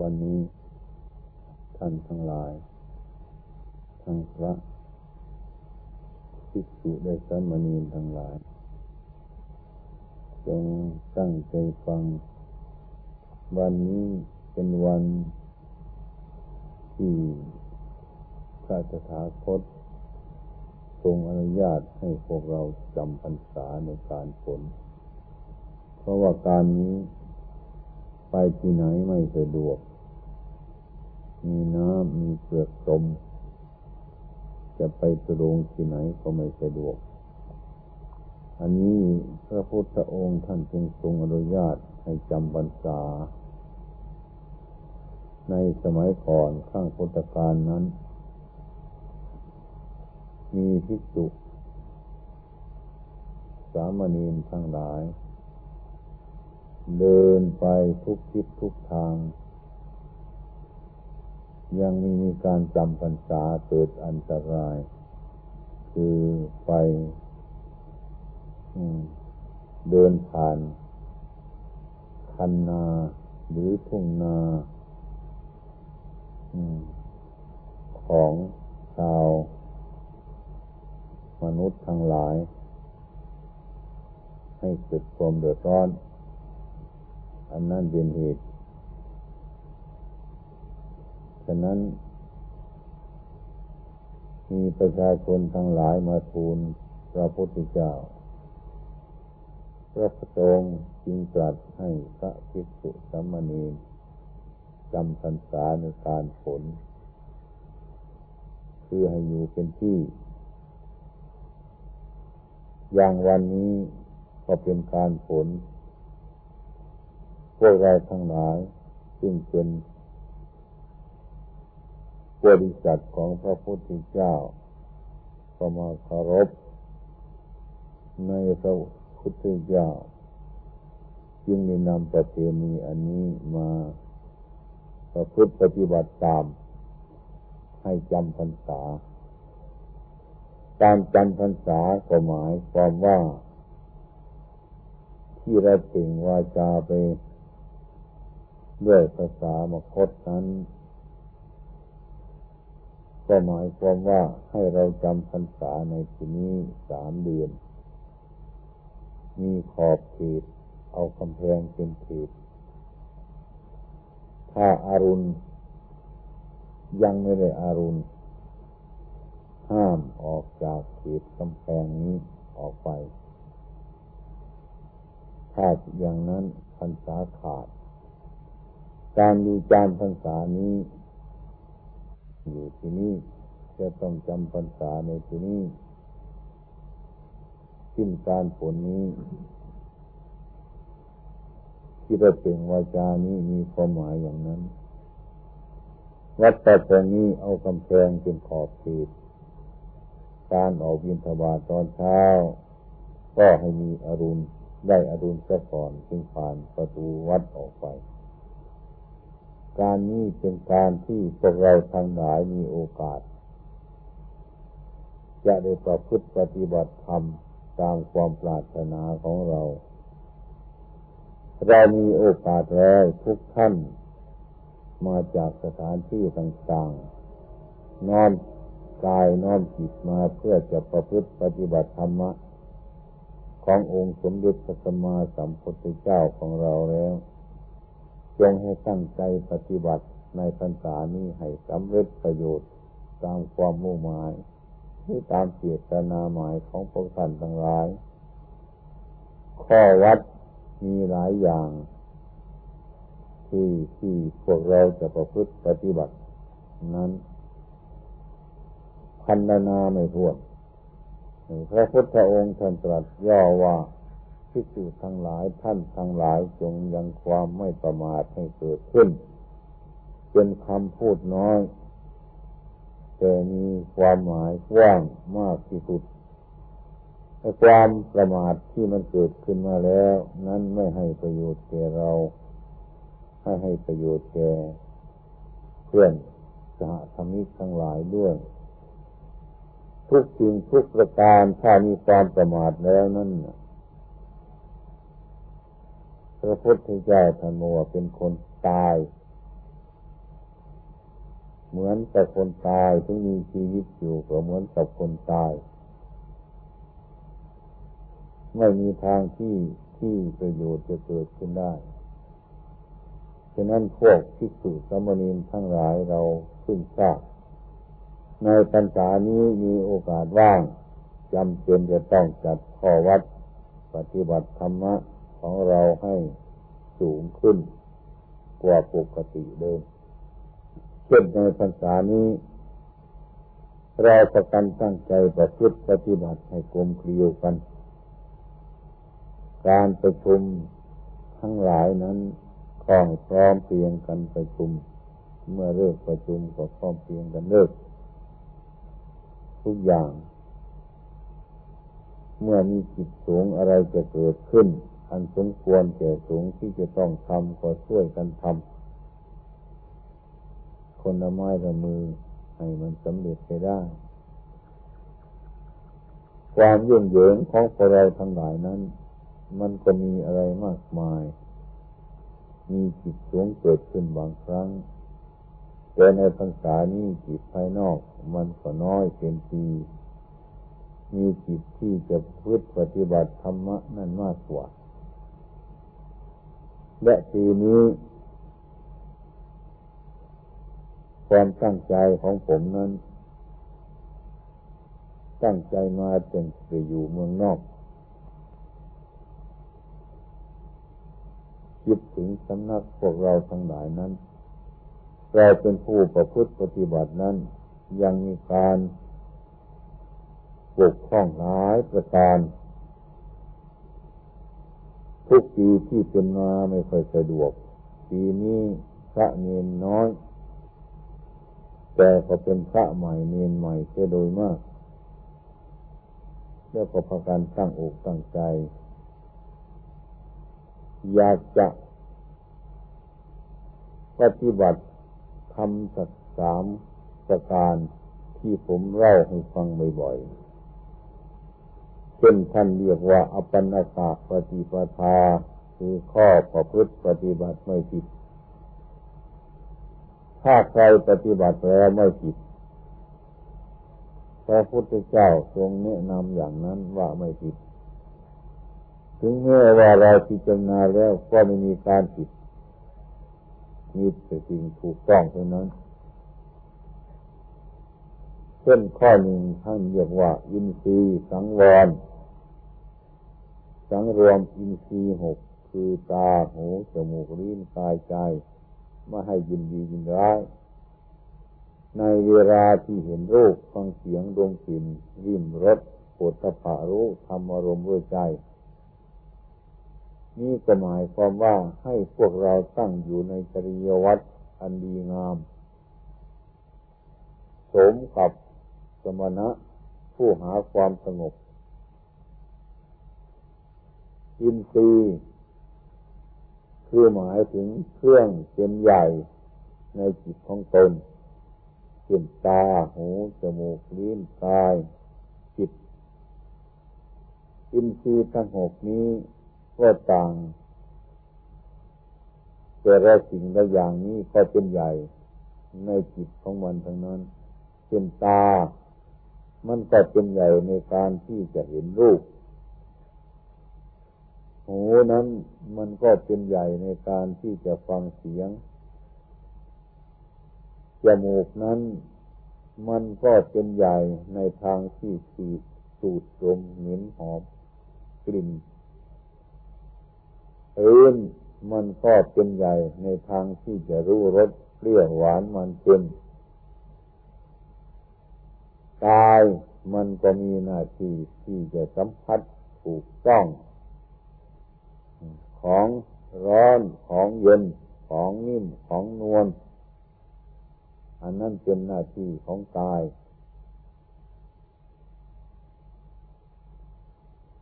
วันนี้ท่านทั้งหลาย ทั้งพระภิกษุได้สมณีทั้งหลาย จงตั้งใจฟัง วันนี้เป็นวันที่พระสถาคตทรงอนุญาตให้พวกเราจำพรรษาในการฝนเพราะว่าการนี้ ไปที่ไหนไม่สะดวก มีน้ำมีเปลือกสมจะไปตรงที่ไหนก็ไม่สะดวก อันนี้พระพุทธองค์ท่านจึงทรงอนุญาตให้จำพรรษา ในสมัยก่อนข้างพุทธกาลนั้น มีภิกษุสามเณรทั้งหลาย เดินไปทุกทิศทุกทาง ยังมีมีการจำพรรษาเกิดอันตราย คือไปเดินผ่านคันนาหรือทุ่งนาของชาว มนุษย์ทั้งหลาย ให้เกิดความเดือดร้อน อันนั้นเป็นเหตุ ฉะนั้น มีประชาชนทั้งหลายมาทูลพระพุทธเจ้า พระพุทธองค์จึงตรัสให้พระภิกษุสามเณรจำพรรษาในการฝนเพื่อให้อยู่เป็นที่ อย่างวันนี้ก็เป็นการฝน วกเราทั้งหลาย ซึ่งเป็นบริษัทของพระพุทธเจ้าก็มาเคารพในพระพุทธเจ้า จึงได้นำประเพณีอันนี้มาประพฤติปฏิบัติตาม ให้จำพรรษา การจำพรรษาก็หมายความว่า ที่เราเป่งวาจาไป ด้วยภาษามคตนั้น ก็หมายความว่าให้เราจำพรรษาในที่นี้สามเดือน มีขอบเขตเอากำแพงเป็นเขตถ้าอารุณ ยังไม่ได้อารุณ ห้ามออกจากเขตกำแพงนี้ออกไป ถ้าอย่างนั้นพรรษาขาด การดูจานพรรษานี้ อยู่ที่นี่จะต้องจำพรรษาในที่นี้ขึ้นการผลนี้ ที่เราเป่งวาจานี้มีความหมายอย่างนั้น วัดแต่ตรงนี้เอากำแพงเป็นขอบเขตการออกบินทบาทตอนเช้า ก็ให้มีอรุณได้อรุณซะก่อนจึงผ่านประตูวัดออกไป การนี้เป็นการที่พวกเราทั้งหลายมีโอกาส จะได้ประพฤติปฏิบัติธรรมตามความปรารถนาของเรา เรามีโอกาสแล้วทุกท่านมาจากสถานที่ต่างๆ น้อมกายน้อมจิตมาเพื่อจะประพฤติปฏิบัติธรรมะ ขององค์สมเด็จพระสัมมาสัมพุทธเจ้าของเราแล้ว จงให้ตั้งใจปฏิบัติในพรรษานี้ให้สำเร็จประโยชน์ตามความมุ่งหมายที่ตามเจตนาหมายของพระท่านทั้งหลาย ข้อวัดมีหลายอย่าง ที่ที่พวกเราจะประพฤติปฏิบัติ นั้น พันนาไม่ท้วนพระพุทธองค์ท่านตรัสย่อว่า ภิกษุทั้งหลายท่านทั้งหลายจงยังความไม่ประมาทให้เกิดขึ้น เป็นคำพูดน้อย แต่มีความหมายกว้างมากที่สุดความประมาทที่มันเกิดขึ้นมาแล้ว นั้นไม่ให้ประโยชน์แก่เรา ให้ให้ประโยชน์แก่เพื่อนสหธรรมิกทั้งหลายด้วย ทุกสิ่งทุกประการถ้ามีความประมาทแล้วนั้น พระพุทธเจ้าท่านว่าเป็นคนตาย เหมือนกับคนตายที่มีชีวิตอยู่ก็เหมือนกับคนตาย ไม่มีทางที่ที่ประโยชน์จะเกิดขึ้นได้ฉะนั้นพวกภิกษุสมณีทั้งหลายเราขึ้นทราบในพรรษานี้มีโอกาสว่างจำเป็นจะต้องจัดข้อวัด ปฏิบัติธรรมะ ของเราให้สูงขึ้นกว่าปกติเดิมเช่นในพรรษานี้ เราประกันตั้งใจประพฤติปฏิบัติให้กลมเกลียวกัน การประชุมทั้งหลายนั้นคล้องพร้อมเพียงกันประชุม เมื่อเลิกประชุมก็พร้อมเพียงกันเลิกทุกอย่าง เมื่อมีจิตสูงอะไรจะเกิดขึ้น อันสมควรแก่สูงที่จะต้องทำก็ช่วยกันทำคนละไม้ละมือให้มันสำเร็จไปได้ ความยุ่งเหยิงของพวกเราทั้งหลายนั้น มันก็มีอะไรมากมาย มีจิตสูงเกิดขึ้นบางครั้งแต่ในพรรษานี้จิตภายนอกมันก็น้อยเป็นทีมีจิตที่จะพึ่ปฏิบัติธรรมะนั่นมากกว่า และทีนี้ความตั้งใจของผมนั้น ตั้งใจมาจนไปอยู่เมืองนอก คิดถึงสำนักพวกเราทั้งหลายนั้น เราเป็นผู้ประพฤติปฏิบัตินั้น ยังมีการปกคล้องหลายประการ ทุกปีที่เป็นมาไม่ค่อยสะดวก ปีนี้พระเนนน้อย แต่ก็เป็นพระใหม่เนนใหม่เสียโดยมากแล้วก็พาการตั้งอกตั้งใจ อยากจะปฏิบัติทำสักสามประการที่ผมเล่าให้ฟังบ่อยๆ เช่นท่านเรียกว่าอปันนากาปฏิปทา คือข้อประพฤติปฏิบัติไม่ผิด ถ้าใครปฏิบัติแล้วไม่ผิดพระพุทธเจ้าทรงแนะนำอย่างนั้นว่าไม่ผิด ถึงแม้ว่าเราพิจารณาแล้วก็ไม่มีการผิดมีแต่สิ่งถูกต้องเท่านั้น เช่นข้อหนึ่งท่านเรียกว่า อินทรีย์สังวร สังรวมอินทรีย์หกคือตาหูจมูกลิ้นกายใจไม่ให้ยินดียินร้าย ในเวลาที่เห็นรูปฟังเสียงดมกลิ่นริมรสปวดตะผารู้ทำอารมณ์ด้วยใจ นี่ก็หมายความว่าให้พวกเราตั้งอยู่ในจริยวัตรอันดีงาม สมกับ สมณะ ผู้หาความสงบ อินทรีย์คือหมายถึงเครื่องเป็นใหญ่ในจิตของตนเช่นตา หู จมูก ลิ้น กาย จิต อินทรีย์ทั้งหกนี้ก็ต่างแต่ละสิ่งละอย่างนี้ก็เป็นใหญ่ในจิตของมันทั้งนั้น เป็นตา มันก็เป็นใหญ่ในการที่จะเห็นรูป หูนั้นมันก็เป็นใหญ่ในการที่จะฟังเสียง จมูกนั้นมันก็เป็นใหญ่ในทางที่สีสูดลมเหม็นหอมกลิ่นเอื่นมันก็เป็นใหญ่ในทางที่จะรู้รสเปรี้ยวหวานมันเป็น กายมันก็มีหน้าที่ที่จะสัมผัสถูกต้อง ของร้อนของเย็นของนิ่มของนวลอันนั้นเป็นหน้าที่ของกาย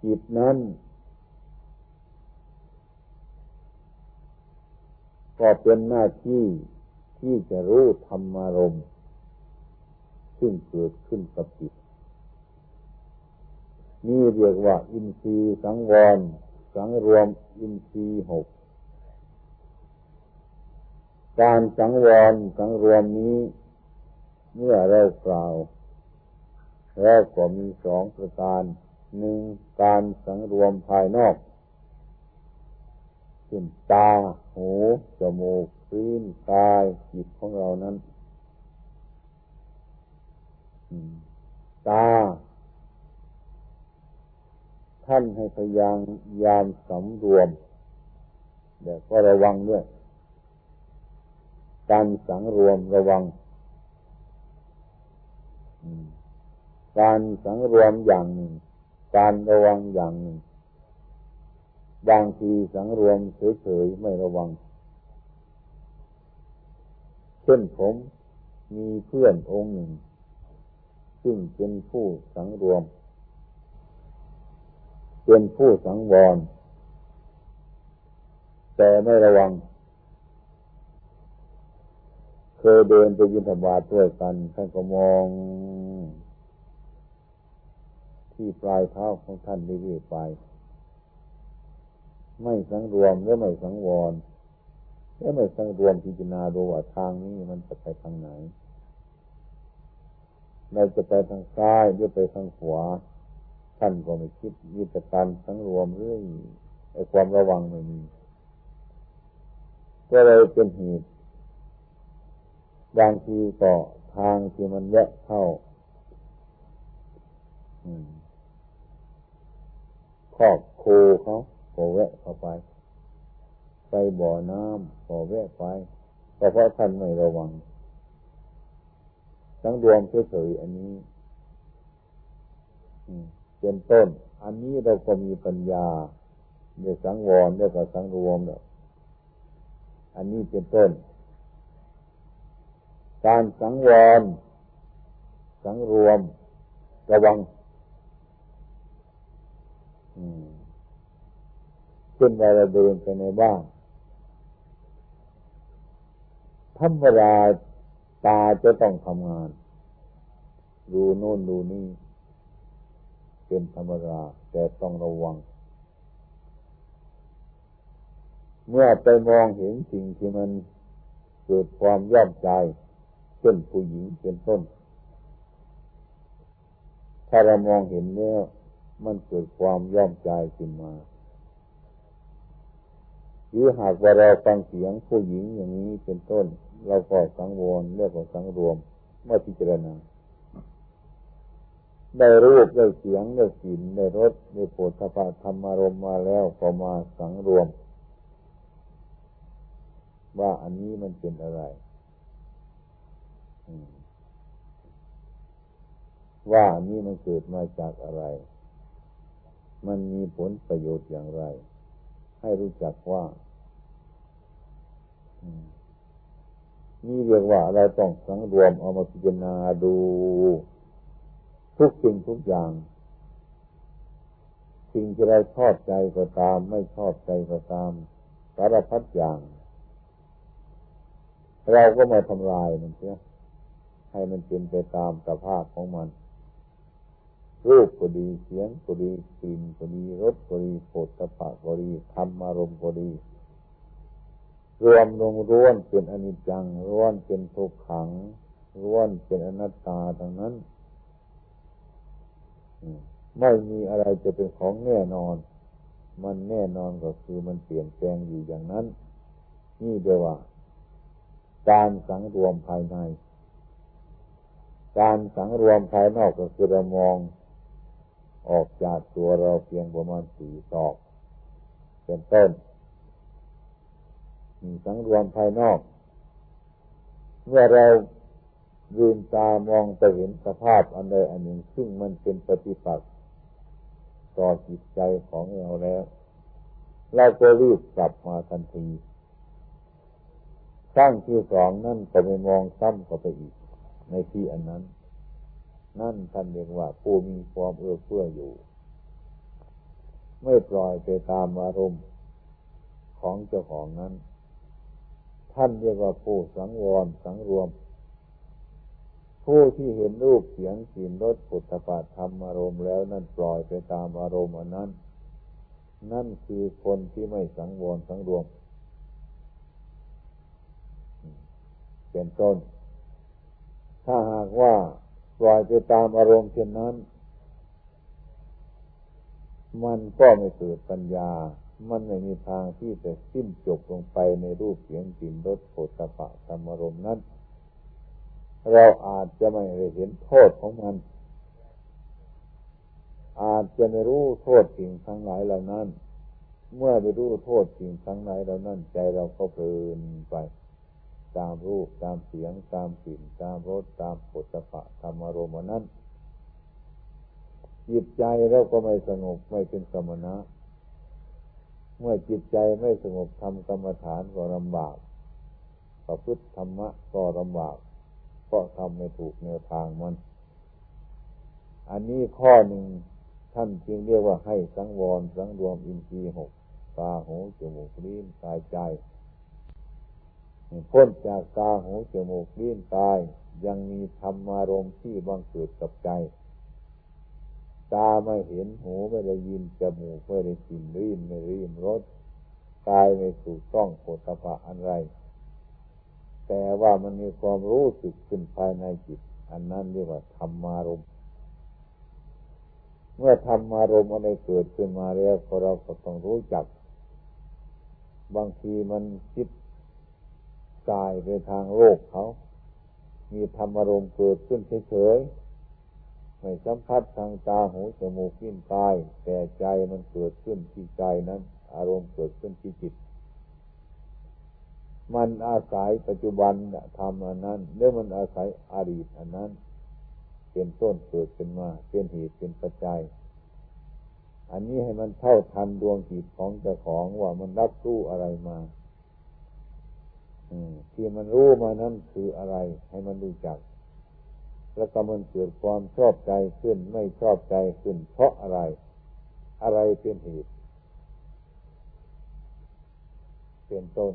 จิตนั้น ก็เป็นหน้าที่ที่จะรู้ธรรมารม ซึ่งเกิดขึ้นกับจิตนี่เรียกว่า อินทรีย์สังวร สังรวมอินทรีย์หก การสังวร สังรวมนี้ เมื่อเรากล่าวแล้วก็มีสองประการหนึ่งการสังรวมภายนอกเช่นตา หู จมูกลิ้นกายจิตของเรานั้น ตา ท่านให้พยายามยามสำรวม เดี๋ยวก็ระวังด้วย การสังรวมระวัง การสังรวมอย่างหนึ่ง การระวังอย่างหนึ่ง บางทีสังรวมเฉยๆไม่ระวัง เช่นผมมีเพื่อนองค์หนึ่ง ซึ่งเป็นผู้สังรวม เป็นผู้สังวร แต่ไม่ระวัง เคยเดินไปยินธบาตด้วยกันท่านก็มอง ที่ปลายเท้าของท่านเรื่อยไป ไม่สังรวมและไม่สังวรและไม่สังรวมพิจารณาดูว่าทางนี้มันจะไปทางไหน เราจะไปทางซ้ายหรือไปทางขวาท่านก็ไม่คิดยิตการสังรวมเรื่องไอ้ความระวังไม่มีก็เลยเป็นเหตุบางทีก็ทางที่มันแยะเข้าครอบโคเขาก็แวะเข้าไป ไปบ่อน้ำก็แวะไปแต่เพราะท่านไม่ระวัง ทั้งรวมเฉยๆอันนี้เป็นต้น อันนี้เราก็มีปัญญาเดี๋ยสังวรเดี๋ยวก็สังรวมเนี่ยอันนี้เป็นต้น การสังวร สังรวม ระวังเช่นเวลาเดินไปในบ้านธรรมดา ตาจะต้องทำงาน ดูโน่นดูนี่ เป็นธรรมดาแต่ต้องระวัง เมื่อไปมองเห็นสิ่งที่มันเกิดความย่อมใจเช่นผู้หญิงเป็นต้น ถ้าเรามองเห็นเนี่ยมันเกิดความย่อมใจขึ้นมาหรือหากว่าเราฟังเสียงผู้หญิงอย่างนี้เป็นต้น เราก็สังวรเรียกว่าสังรวม เมื่อพิจารณา ได้รูปได้เสียงได้กลิ่นได้รสได้โผฏฐะธรรมารมมาแล้วก็มาสังรวม ว่าอันนี้มันเป็นอะไรว่าอันนี้มันเกิดมาจากอะไร มันมีผลประโยชน์อย่างไร ให้รู้จักว่า นี่เรียกว่าเราต้องสังรวมเอามาพิจารณาดู ทุกสิ่งทุกอย่าง สิ่งที่เราชอบใจก็ตาม ไม่ชอบใจก็ตามสารพัดอย่าง เราก็มาทำลายมันเสียให้มันเป็นไปตามสภาพของมัน รูปก็ดีเสียงก็ดีกลิ่นก็ดีรสก็ดีโผฏฐัพพะก็ดีธรรมารมณ์ก็ดี รวมลงร้วนเป็นอนิจจังร้วนเป็นทุกขังร้วนเป็นอนัตตาทั้งนั้นไม่มีอะไรจะเป็นของแน่นอน มันแน่นอนก็คือมันเปลี่ยนแปลงอยู่อย่างนั้น นี่เดียวว่า การสังรวมภายใน การสังรวมภายนอกก็คือเรามองออกจากตัวเราเพียงประมาณสี่ตอก เป็นต้น สังรวมภายนอก เมื่อเรายืนตามองไปเห็นสภาพอันใดอันหนึ่ง ซึ่งมันเป็นปฏิปักษ์ต่อจิตใจของเราแล้ว เราก็รีบกลับมาทันทีครั้งที่สองนั่นก็ไม่มองซ้ำก็ไปอีก ในที่อันนั้น นั่นท่านเรียกว่าผู้มีความเอื้อเฟื้ออยู่ ไม่ปล่อยไปตามอารมณ์ของเจ้าของนั้น ท่านเรียกว่าผู้สังวรสังรวม ผู้ที่เห็นรูปเสียงกลิ่นรสปุถะปาธรรมอารมณ์แล้วนั่นปล่อยไปตามอารมณ์อันนั้น นั่นคือคนที่ไม่สังวรสังรวม เป็นต้น ถ้าหากว่าปล่อยไปตามอารมณ์เช่นนั้น มันก็ไม่เกิดปัญญา มันไม่มีทางที่จะสิ้นจบลงไปในรูปเสียงกลิ่นรสโผฏฐะธรรมรมนั้น เราอาจจะไม่ได้เห็นโทษของมัน อาจจะไม่รู้โทษสิ่งทั้งหลายเหล่านั้น เมื่อไปรู้โทษสิ่งทั้งหลายเหล่านั้น ใจเราก็เพลินไป ตามรูปตามเสียงตามกลิ่นตามรสตามปุถะธรรมรมนั้นจิตใจเราก็ไม่สงบไม่เป็นสมณะ เมื่อจิตใจไม่สงบทำกรรมฐานก็ลำบากประพฤติธรรมะก็ลำบากเพราะทำไม่ถูกแนวทางมัน อันนี้ข้อหนึ่งท่านจึงเรียกว่าให้สังวรสังรวมอินทรีย์หกตาหูจมูกลิ้นกายใจพ้นจากตาหูจมูกลิ้นกาย ยังมีธรรมารมที่บังเกิดกับใจ ตาไม่เห็นหูไม่ได้ยินจมูกไม่ได้กลิ่นลิ้นไม่ได้ยินรสกายไม่ถูกต้องโผฏฐะอะไร แต่ว่ามันมีความรู้สึกขึ้นภายในจิต อันนั้นเรียกว่าธรรมารมเมื่อธรรมารมอะไรเกิดขึ้นมาแล้วเราก็ต้องรู้จัก บางทีมันคิดกายไปทางโลกเขา มีธรรมารมณ์เกิดขึ้นเฉยๆ ไม่สัมผัสทางตาหูจมูกลิ้นกาย แต่ใจมันเกิดขึ้นที่ใจนั้น อารมณ์เกิดขึ้นที่จิต มันอาศัยปัจจุบันทำอันนั้นเรื่อมันอาศัยอดีตอันนั้น เป็นต้นเกิดขึ้นมา เป็นเหตุเป็นปัจจัย อันนี้ให้มันเท่าทันดวงจิตของเจ้าของว่ามันรับรู้อะไรมาที่มันรู้มานั้นคืออะไร ให้มันรู้จัก แล้วก็มันเกิดความชอบใจขึ้นไม่ชอบใจขึ้น เพราะอะไร อะไรเป็นเหตุเป็นต้น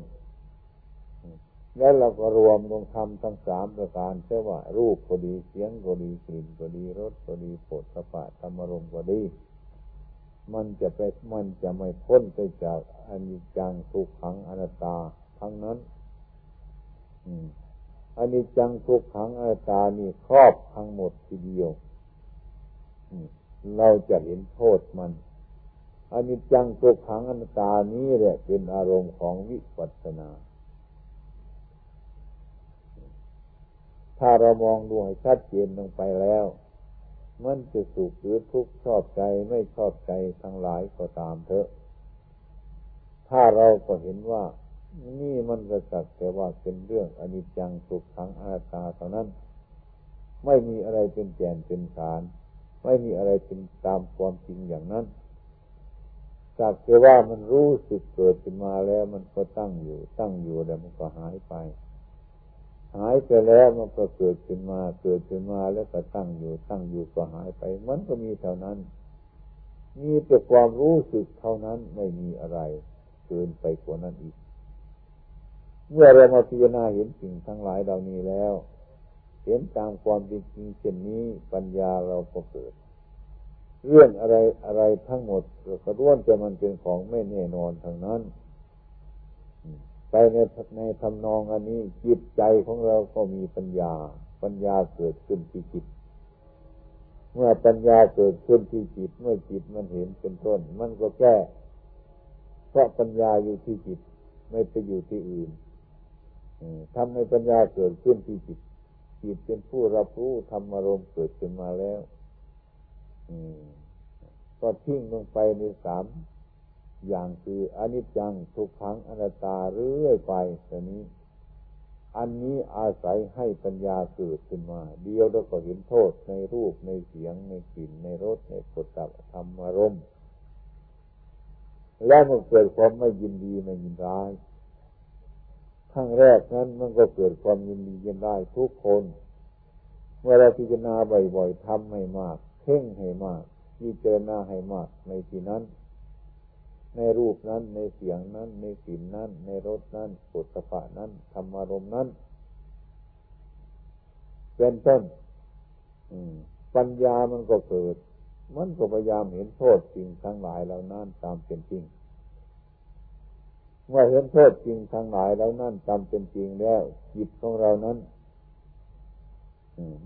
แล้วเราก็รวมลงทำทั้งสามประการเช่ว่า รูปก็ดีเสียงก็ดีกลิ่นก็ดีรสก็ดีปดสะปะธรรมรมก็ดี มันจะไปมันจะไม่พ้นไปจากอนิจจังทุกขังอนัตตาทั้งนั้น อันนี้จังทุกขังอาตานี่ครอบทั้งหมดทีเดียวเราจะเห็นโทษมันอันนี้จังทุกขังอนัตตานี้แหละเป็นอารมณ์ของวิปัสสนา ถ้าเรามองดูให้ชัดเจนลงไปแล้ว มันจะสุขหรือทุกข์ชอบใจไม่ชอบใจทั้งหลายก็ตามเถอะ ถ้าเราก็เห็นว่า นี่มันก็สักแต่ว่าเป็นเรื่องอนิจจังสุขขังอาตาเท่านั้น ไม่มีอะไรเป็นแก่นเป็นสาร ไม่มีอะไรเป็นตามความจริงอย่างนั้นสักแต่ว่ามันรู้สึกเกิดขึ้นมาแล้ว มันก็ตั้งอยู่ ตั้งอยู่แล้วมันก็หายไป หายไปแล้วมันก็เกิดขึ้นมา เกิดขึ้นมาแล้วก็ตั้งอยู่ ตั้งอยู่ก็หายไป มันก็มีเท่านั้น มีแต่ความรู้สึกเท่านั้นไม่มีอะไรเกินไปกว่านั้นอีก เมื่อเรามาพิจารณาเห็นสิ่งทั้งหลายเหล่านี้แล้ว เห็นตามความเป็นจริงเช่นนี้ปัญญาเราก็เกิด เรื่องอะไรอะไรทั้งหมดเราก็ร่วนจะมันเป็นของไม่แน่นอนทางนั้น ไปในในทำนองอันนี้จิตใจของเราก็มีปัญญา ปัญญาเกิดขึ้นที่จิต เมื่อปัญญาเกิดขึ้นที่จิต เมื่อจิตมันเห็นเป็นต้น มันก็แก้ เพราะปัญญาอยู่ที่จิต ไม่ไปอยู่ที่อื่น ทำให้ปัญญาเกิดขึ้นที่จิต จิตเป็นผู้รับรู้ธรรมารมณ์เกิดขึ้นมาแล้วก็ทิ้งลงไปในสามอย่างคืออนิจจังทุกขังอนัตตาเรื่อยไปแต่นี้ อันนี้อาศัยให้ปัญญาเกิดขึ้นมา เดียวเราก็เห็นโทษในรูปในเสียงในกลิ่นในรสในผลตับธรรมารมณ์แล้วมันเกิดความไม่ยินดีไม่ยินร้าย ครั้งแรกนั้นมันก็เกิดความยินดียินได้ทุกคนเมื่อเราพิจารณาบ่อยๆทำให้มากเพ่งให้มากพิจารณาให้มากในที่นั้น ในรูปนั้น ในเสียงนั้น ในกลิ่นนั้น ในรสนั้นปุถะนั้นธรรมารมนั้น เป็นต้นปัญญามันก็เกิด มันก็พยายามเห็นโทษสิ่งทั้งหลายเหล่านั้นตามเป็นจริง เมื่อเห็นโทษจริงทางหลายแล้วนั่นจำเป็นจริงแล้วจิตของเรานั้น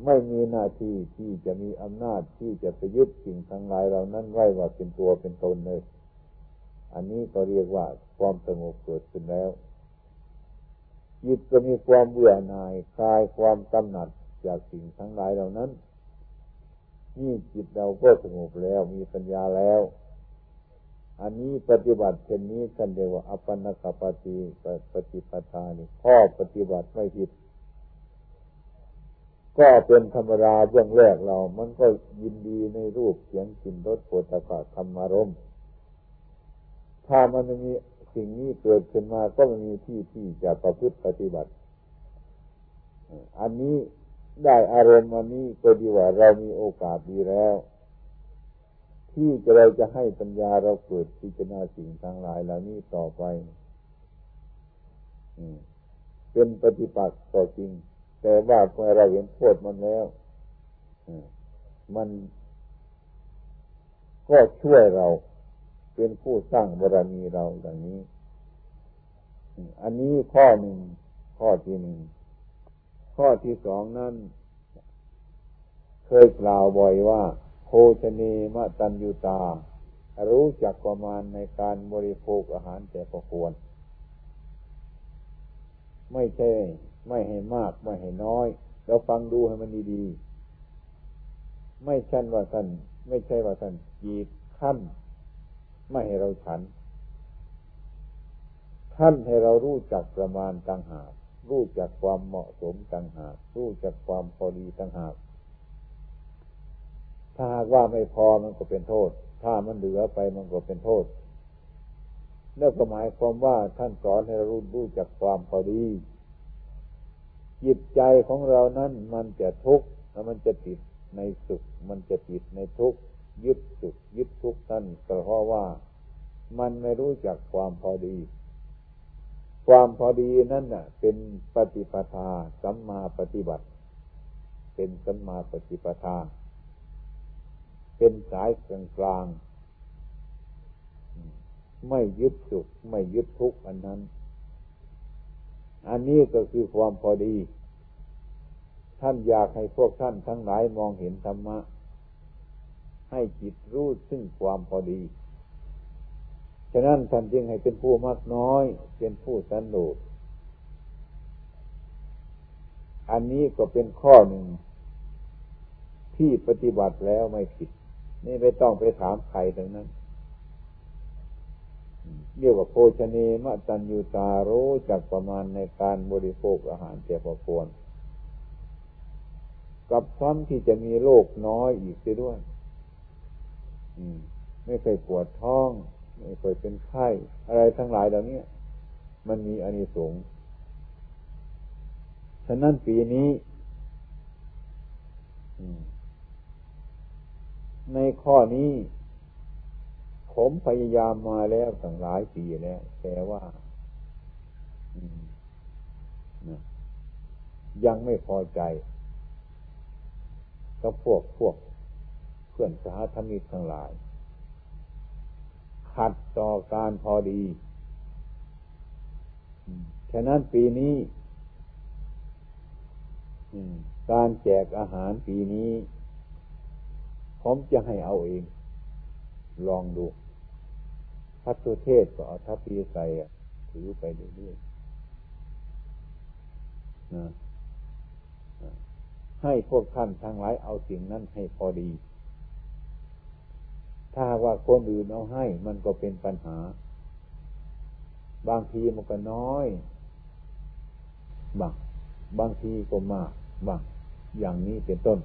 ไม่มีหน้าที่ที่จะมีอำนาจที่จะไปยึดสิ่งทั้งหลายเรานั้นไว้ว่าเป็นตัวเป็นตนเลย อันนี้ก็เรียกว่าความสงบเกิดขึ้นแล้ว จิตก็มีความเบื่อหน่ายคลายความกำหนัดจากสิ่งทั้งหลายเหล่านั้นนี่จิตเราก็สงบแล้วมีปัญญาแล้ว อันนี้ปฏิบัติเช่นนี้ท่านเรียกว่าอปันนกปฏิปฏิปทานี่ข้อปฏิบัติไม่ผิด ก็เป็นธรรมดาเบื้องแรกเรา มันก็ยินดีในรูปเสียงกลิ่นรสโผฏฐัพธรรมารมถ้ามันมีสิ่งนี้เกิดขึ้นมาก็ไม่มีที่ที่จะประพฤติปฏิบัติ อันนี้ได้อารมณ์อันนี้ก็ดีว่าเรามีโอกาสดีแล้ว ที่เราจะให้ปัญญาเราเกิดพิจารณาสิ่งทั้งหลายเหล่านี้ต่อไปเป็นปฏิปักษ์ต่อจริง แต่ว่าเมื่อเราเห็นโทษมันแล้วมันก็ช่วยเรา เป็นผู้สร้างบารมีเราอย่างนี้ อันนี้ข้อหนึ่ง ข้อที่หนึ่ง ข้อที่สองนั้น เคยกล่าวบ่อยว่า โภชเนมะตัญยุตา รู้จักประมาณในการบริโภคอาหารแต่ประควร ไม่ใช่ ไม่ให้มาก ไม่ให้น้อย เราฟังดูให้มันดีๆ ไม่ใช่ว่าท่านไม่ใช่ว่าท่านจีบขั้น ไม่ให้เราฉัน ท่านให้เรารู้จักประมาณต่างหากรู้จักความเหมาะสมต่างหากรู้จักความพอดีต่างหาก ถ้าหากว่าไม่พอมันก็เป็นโทษ ถ้ามันเหลือไปมันก็เป็นโทษนั่นก็หมายความว่าท่านสอนให้รารู้รู้จักความพอดี จิตใจของเรานั้นมันจะทุกข์แล้วมันจะติดในสุข มันจะติดในทุกข์ยึดสุขยึดทุกข์นั่นก็เพราะว่ามันไม่รู้จักความพอดี ความพอดีนั่นน่ะ เป็นปฏิปทาสัมมาปฏิบัติ เป็นสัมมาปฏิปทา เป็นสายกลางกลางไม่ยึดสุข ไม่ยึดทุกข์อันนั้น อันนี้ก็คือความพอดี ท่านอยากให้พวกท่านทั้งหลายมองเห็นธรรมะ ให้จิตรู้ซึ่งความพอดี ฉะนั้นท่านจึงให้เป็นผู้มากน้อย เป็นผู้สันโดษอันนี้ก็เป็นข้อหนึ่งที่ปฏิบัติแล้วไม่ผิด นี่ไม่ต้องไปถามใครทั้งนั้น เรียกว่าโภชเนมะตัญญูตารู้จักประมาณในการบริโภคอาหารเจ่พอควร กับซ้ำที่จะมีโรคน้อยอีกด้วยไม่เคยปวดท้อง ไม่เคยเป็นไข้ อะไรทั้งหลายเหล่านี้มันมีอานิสงส์ฉะนั้นปีนี้ ในข้อนี้ ผมพยายามมาแล้วตั้งหลายปีแล้ว แต่ว่ายังไม่พอใจกับพวกพวกเพื่อนสาธมิกทั้งหลาย ขัดต่อการพอดีฉะนั้นปีนี้การแจกอาหารปีนี้ ผมจะให้เอาเอง ลองดูพัตุเทศก็เอาทัพพีใส่ถือไปเรื่อยๆนะให้พวกท่านทั้งหลายเอาสิ่งนั้นให้พอดี ถ้าว่าคนอื่นเอาให้ มันก็เป็นปัญหา บางทีมันก็น้อยบางบางทีก็มากบางอย่างนี้เป็นต้น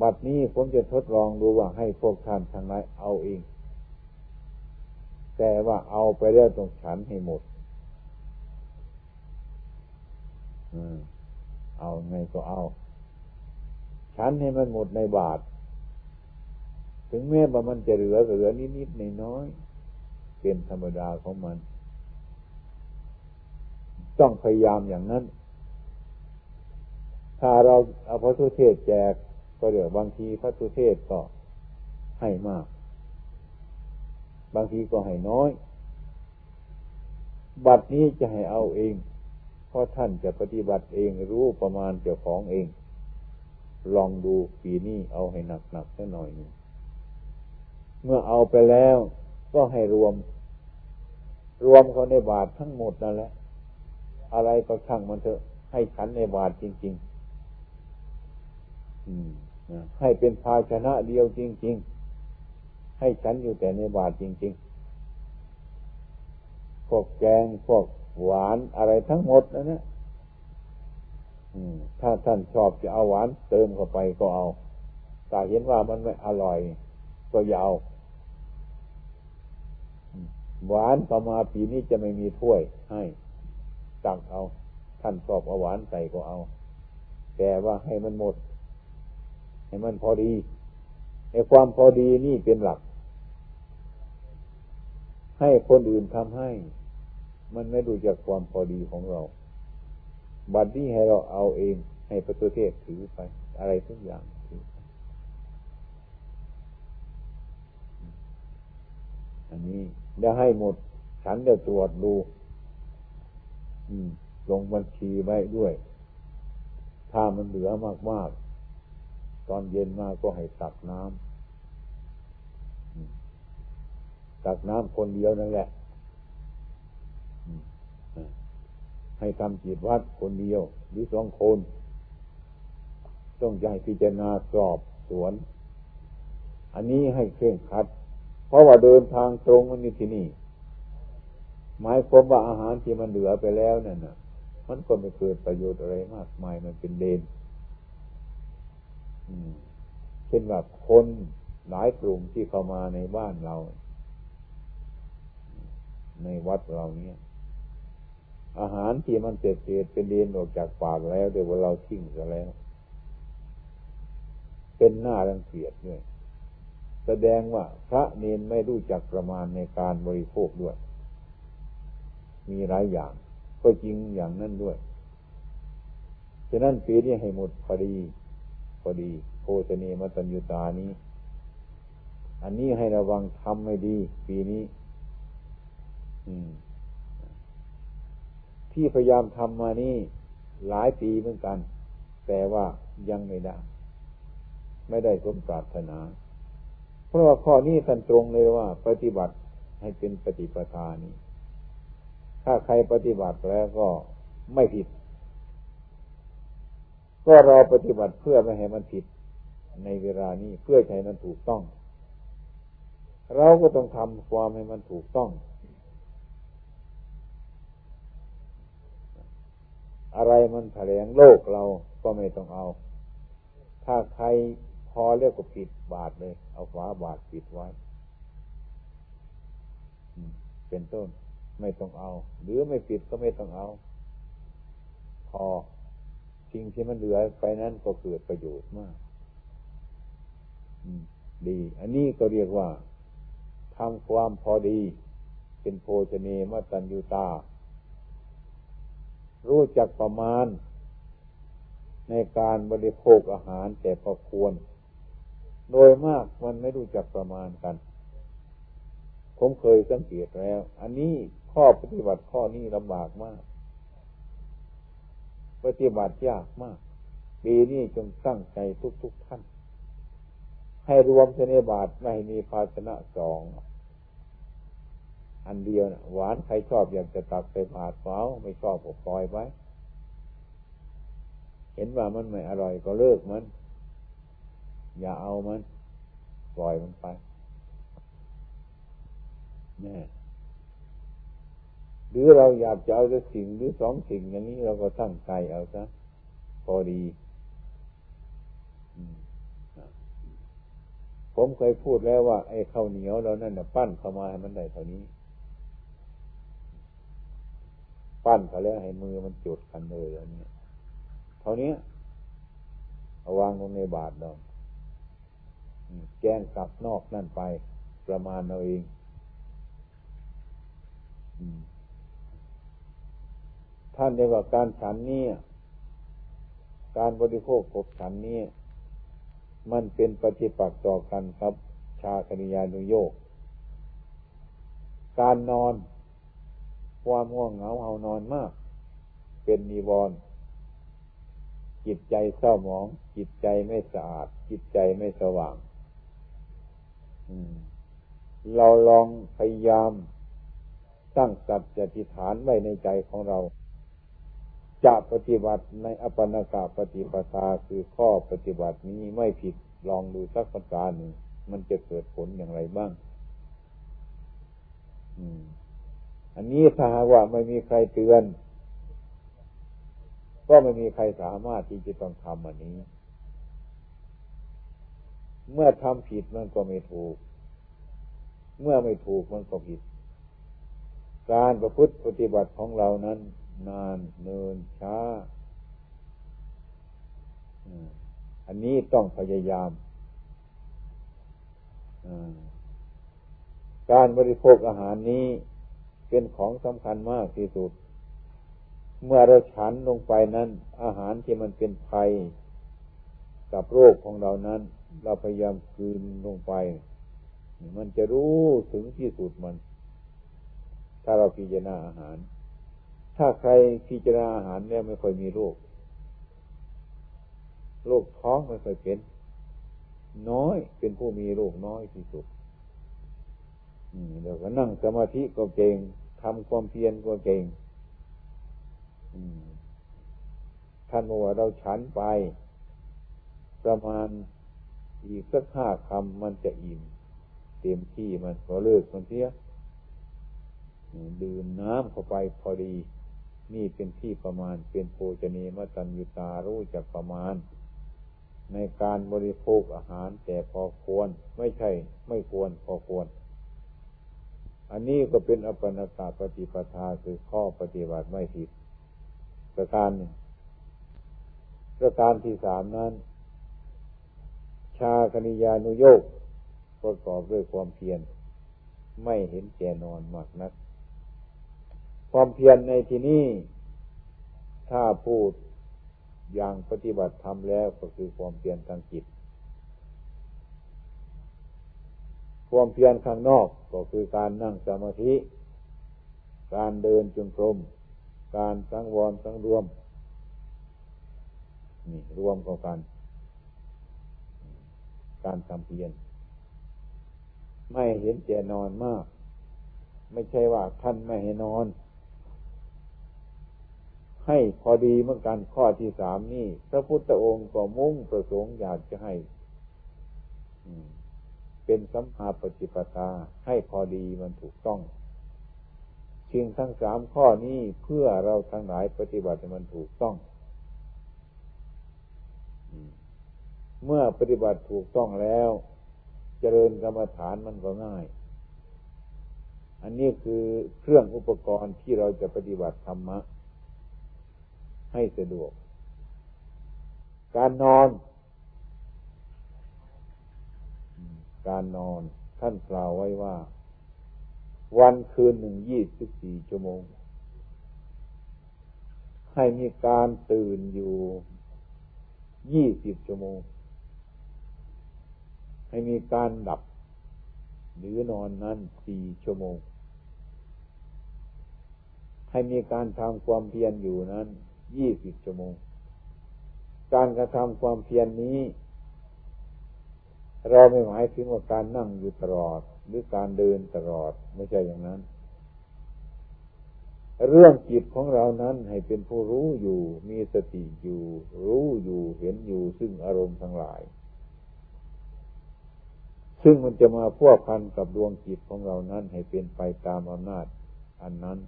บัดนี้ผมจะทดลองดูว่าให้พวกท่านทั้งหลายเอาเอง แต่ว่าเอาไปแล้วต้องฉันให้หมดเอาไงก็เอา ฉันให้มันหมดในบาท ถึงแม้ว่ามันจะเหลือเหลือนิดๆในน้อยเป็นธรรมดาของมัน ต้องพยายามอย่างนั้น ถ้าเราเอาพระทุเทศแจก ก็เดี๋ยวบางทีพระทุเทศก็ให้มาก บางทีก็ให้น้อย บัดนี้จะให้เอาเอง เพราะท่านจะปฏิบัติเองรู้ประมาณเจ้าของเอง ลองดูปีนี้เอาให้หนักหนักสักหน่อยนึงเมื่อเอาไปแล้วก็ให้รวม รวมเขาในบาททั้งหมดนั่นแหละ อะไรก็ช่างมันเถอะ ให้ฉันในบาทจริง ๆ ให้เป็นภาชนะเดียวจริง ๆ ให้ฉันอยู่แต่ในบาทจริง ๆ พวกแกงพวกหวานอะไรทั้งหมดนะเนี่ยถ้าท่านชอบจะเอาหวานเติมเข้าไปก็เอา แต่เห็นว่ามันไม่อร่อย ก็อย่าเอาหวานต่อมาปีนี้จะไม่มีถ้วยให้ตักเอา ท่านชอบเอาหวานใส่ก็เอา แต่ว่าให้มันหมด ให้มันพอดีในความพอดีนี่เป็นหลัก ให้คนอื่นทำให้ มันไม่ดูจากความพอดีของเรา บัดนี้ให้เราเอาเองให้ประตูเทศถือไป อะไรทุกอย่างถืออันนี้จะให้หมด ฉันจะตรวจดู ลงบัญชีไว้ด้วย ถ้ามันเหลือมากๆ ตอนเย็นมาก็ให้ตักน้ำตักน้ำคนเดียวนั่นแหละให้ทำจิตวัดคนเดียวหรือสองคน ต้องใจพิจารณาสอบสวน อันนี้ให้เคร่งคัด เพราะว่าเดินทางตรงมันมีที่นี่ หมายความว่าอาหารที่มันเหลือไปแล้วนั่นน่ะ มันก็ไม่เกิดประโยชน์อะไรมากมายมันเป็นเดน เช่นแบบคนหลายกลุ่มที่เข้ามาในบ้านเรา ในวัดเราเนี้ยอาหารที่มันเศษเศษเป็นเดนออกจากปากแล้วเดี๋ยวเราทิ้งซะแล้ว เป็นหน้ารังเกียจด้วยแสดงว่าพระเนนไม่รู้จักประมาณในการบริโภคด้วย มีหลายอย่าง ก็จริงอย่างนั้นด้วย ฉะนั้นปีนี้ให้หมดพอดี พอดีโพชเนมตัญญุตานี้ อันนี้ให้ระวังทำไม่ดี ปีนี้ที่พยายามทำมานี่หลายปีเหมือนกัน แต่ว่ายังไม่ได้ ไม่ได้สมปรารถนา เพราะว่าข้อนี้ท่านตรงเลยว่า ปฏิบัติให้เป็นปฏิปทานี้ ถ้าใครปฏิบัติแล้วก็ไม่ผิด ก็เราปฏิบัติเพื่อไม่ให้มันผิด ในเวลานี้เพื่อให้มันถูกต้อง เราก็ต้องทำความให้มันถูกต้อง อะไรมันแถลงโลกเราก็ไม่ต้องเอา ถ้าใครพอเรียกว่าปิดบาทเลย เอาฝาบาทปิดไว้ เป็นต้น ไม่ต้องเอา หรือไม่ปิดก็ไม่ต้องเอา พอ สิ่งที่มันเหลือไปนั้นก็เกิดประโยชน์มากดี อันนี้ก็เรียกว่าทำความพอดี เป็นโภชเนมตัญญูตา รู้จักประมาณ ในการบริโภคอาหารแต่พอควร โดยมากมันไม่รู้จักประมาณกัน ผมเคยสังเกตแล้ว อันนี้ข้อปฏิบัติข้อนี้ลำบากมาก ปฏิบัติยากมาก ปีนี้จงตั้งใจทุกๆทท่าน ให้รวมเสนบาทไม่มีภาชนะสอง อันเดียวนะหวานใครชอบอยากจะตักไปผาดเฝ้าไม่ชอบก็ปล่อยไว้ เห็นว่ามันไม่อร่อยก็เลิกมัน อย่าเอามัน ปล่อยมันไปแน่ หรือเราอยากจะเอาสักสิ่งหรือสองสิ่งอย่างนี้เราก็ตั้งใจเอาซะพอดี ผมเคยพูดแล้วว่า ไอ้ข้าวเหนียวเรานั่นน่ะปั้นเข้ามาให้มันได้เท่านี้ ปั้นเขาแล้วให้มือมันจุดกันเลยอันนี้เท่านี้เอาวางลงในบาทเราแจ้งกลับนอกนั่นไป ประมาณเราเอง ท่านเรียกว่าการฉันนี้การบริโภคกบฉันนี้มันเป็นปฏิปักษ์ต่อกันครับ ชาคณิยานุโยกการนอน ความง่วงเหงาเอานอนมาก เป็นนิวรณ์จิตใจเศร้าหมอง จิตใจไม่สะอาด จิตใจไม่สว่างเราลองพยายามตั้งสัจจะฐานไว้ในใจของเรา จะปฏิบัติในอปันกาปฏิปทาคือข้อปฏิบัตินี้ไม่ผิดลองดูสักประการหนึ่งมันจะเกิดผลอย่างไรบ้าง อันนี้ถ้าหากว่าไม่มีใครเตือน ก็ไม่มีใครสามารถที่จะต้องทำอันนี้ เมื่อทำผิดมันก็ไม่ถูก เมื่อไม่ถูกมันก็ผิด การประพฤติปฏิบัติของเรานั้น นานเนินช้าอันนี้ต้องพยายามการบริโภคอาหารนี้เป็นของสำคัญมากที่สุด เมื่อเราฉันลงไปนั้น อาหารที่มันเป็นภัยกับโรคของเรานั้น เราพยายามคืนลงไป มันจะรู้ถึงที่สุดมัน ถ้าเราพิจารณาอาหาร ถ้าใครพิจารณาอาหารเนี่ยไม่ค่อยมีโรคโรคท้องไม่ค่อยเป็น น้อยเป็นผู้มีโรคน้อยที่สุดเดี๋ยวก็นั่งสมาธิก็เก่งทำความเพียรก็เก่งท่านบอกว่าเราฉันไป ประมาณอีกสักห้าคำมันจะอิ่ม เต็มที่มันก็เลิกมันเสียดื่มน้ำเข้าไปพอดี นี่เป็นที่ประมาณเป็นโภชนีมตัญญุตารู้จักประมาณ ในการบริโภคอาหารแต่พอควรไม่ใช่ ไม่ควรพอควร อันนี้ก็เป็นอปนากาปฏิปทาคือข้อปฏิบัติไม่ผิด ประการหนึ่งประการที่สามนั้น ชาคณิยานุโยกประกอบด้วยความเพียรไม่เห็นแก่นอนมากนัก ความเพียรในที่นี้ถ้าพูดอย่างปฏิบัติทำแล้วก็คือความเพียรทางจิต ความเพียรข้างนอกก็คือการนั่งสมาธิ การเดินจงกรม การสังวรสังรวม นี่รวมกันกัน การทำเพียรไม่เห็นแก่นอนมาก ไม่ใช่ว่าท่านไม่ให้นอน ให้พอดีเมื่อกันข้อที่สามนี่พระพุทธองค์ก็มุ่งประสงค์อยากจะให้เป็นสัมมาปฏิปทาให้พอดีมันถูกต้องสิ่งทั้งสามข้อนี้เพื่อเราทั้งหลายปฏิบัติมันถูกต้องเมื่อปฏิบัติถูกต้องแล้ว เจริญกรรมฐานมันก็ง่าย อันนี้คือเครื่องอุปกรณ์ที่เราจะปฏิบัติธรรมะ ให้สะดวก การนอน การนอนท่านกล่าวไว้ว่า วันคืนหนึ่งยี่สิบสี่ชั่วโมง ให้มีการตื่นอยู่ยี่สิบชั่วโมง ให้มีการดับ หรือนอนนั้นสี่ชั่วโมง ให้มีการทำความเพียรอยู่นั้น ยี่สิบชั่วโมง การกระทำความเพียรนนี้ เราไม่หมายถึงว่าการนั่งอยู่ตลอด หรือการเดินตลอดไม่ใช่อย่างนั้น เรื่องจิตของเรานั้นให้เป็นผู้รู้อยู่ มีสติอยู่ รู้อยู่เห็นอยู่ซึ่งอารมณ์ทั้งหลาย ซึ่งมันจะมาพวกพันกับดวงจิตของเรานั้นให้เป็นไปตามอำนาจอันนั้น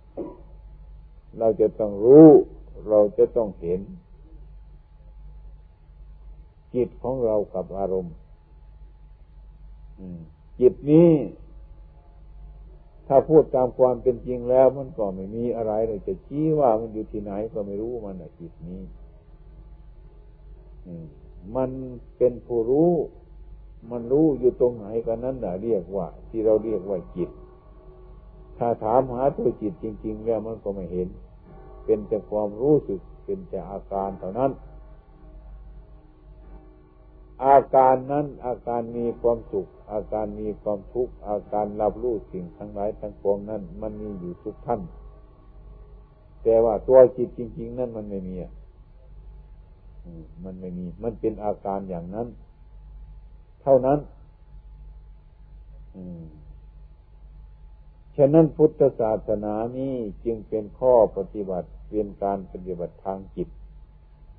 เราจะต้องรู้ เราจะต้องเห็น จิตของเรากับอารมณ์จิตนี้ ถ้าพูดตามความเป็นจริงแล้ว มันก็ไม่มีอะไรเลยจะชี้ว่ามันอยู่ที่ไหนก็ไม่รู้มันจิตนี้มันเป็นผู้รู้ มันรู้อยู่ตรงไหนก็นั้นแหละเรียกว่า ที่เราเรียกว่าจิต ถ้าถามหาตัวจิตจริง ๆ แล้วมันก็ไม่เห็น เป็นแต่ความรู้สึก เป็นแต่อาการเท่านั้น อาการนั้นอาการมีความสุข อาการมีความทุกข์อาการรับรู้สิ่งทั้งหลายทั้งปวงนั้น มันมีอยู่ทุกท่าน แต่ว่าตัวจิตจริง ๆ นั่นมันไม่มีมันไม่มี มันเป็นอาการอย่างนั้น เท่านั้น ฉะนั้นพุทธศาสนานี้จึงเป็นข้อปฏิบัติเป็นการปฏิบัติทางจิต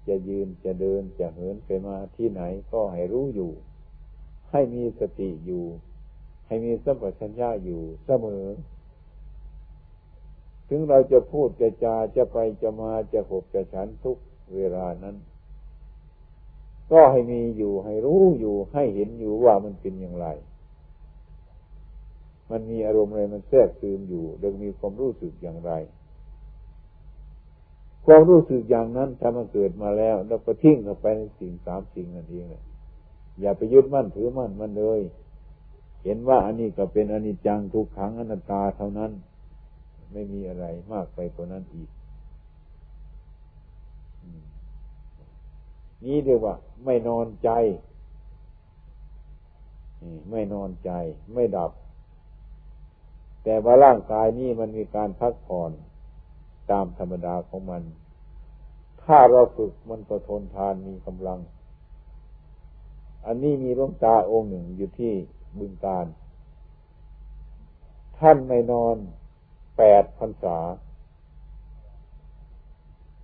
จะยืนจะเดินจะเหินไปมาที่ไหนก็ให้รู้อยู่ ให้มีสติอยู่ ให้มีสัมปชัญญะอยู่เสมอ ถึงเราจะพูดจะจาจะไปจะมาจะหกจะฉันทุกเวลานั้น ก็ให้มีอยู่ให้รู้อยู่ให้เห็นอยู่ว่ามันเป็นอย่างไร มันมีอารมณ์อะไรมันแทรกซึมอยู่โดยมีความรู้สึกอย่างไร ความรู้สึกอย่างนั้นถ้ามันเกิดมาแล้วเราก็ทิ้งเข้าไปในสิ่งสามสิ่งนั่นเองเลยอย่าไปยึดมั่นถือมั่นมันเลย เห็นว่าอันนี้ก็เป็นอนิจจังทุกขังอนัตตาเท่านั้น ไม่มีอะไรมากไปกว่านั้นอีกนี่เรียกว่า ไม่นอนใจ ไม่นอนใจ ไม่ดับ แต่ว่าร่างกายนี้มันมีการพักผ่อนตามธรรมดาของมัน ถ้าเราฝึกมันก็ทนทานมีกำลัง อันนี้มีร่งตาองค์หนึ่งอยู่ที่บึงการ ท่านไม่นอนแปดพรรษา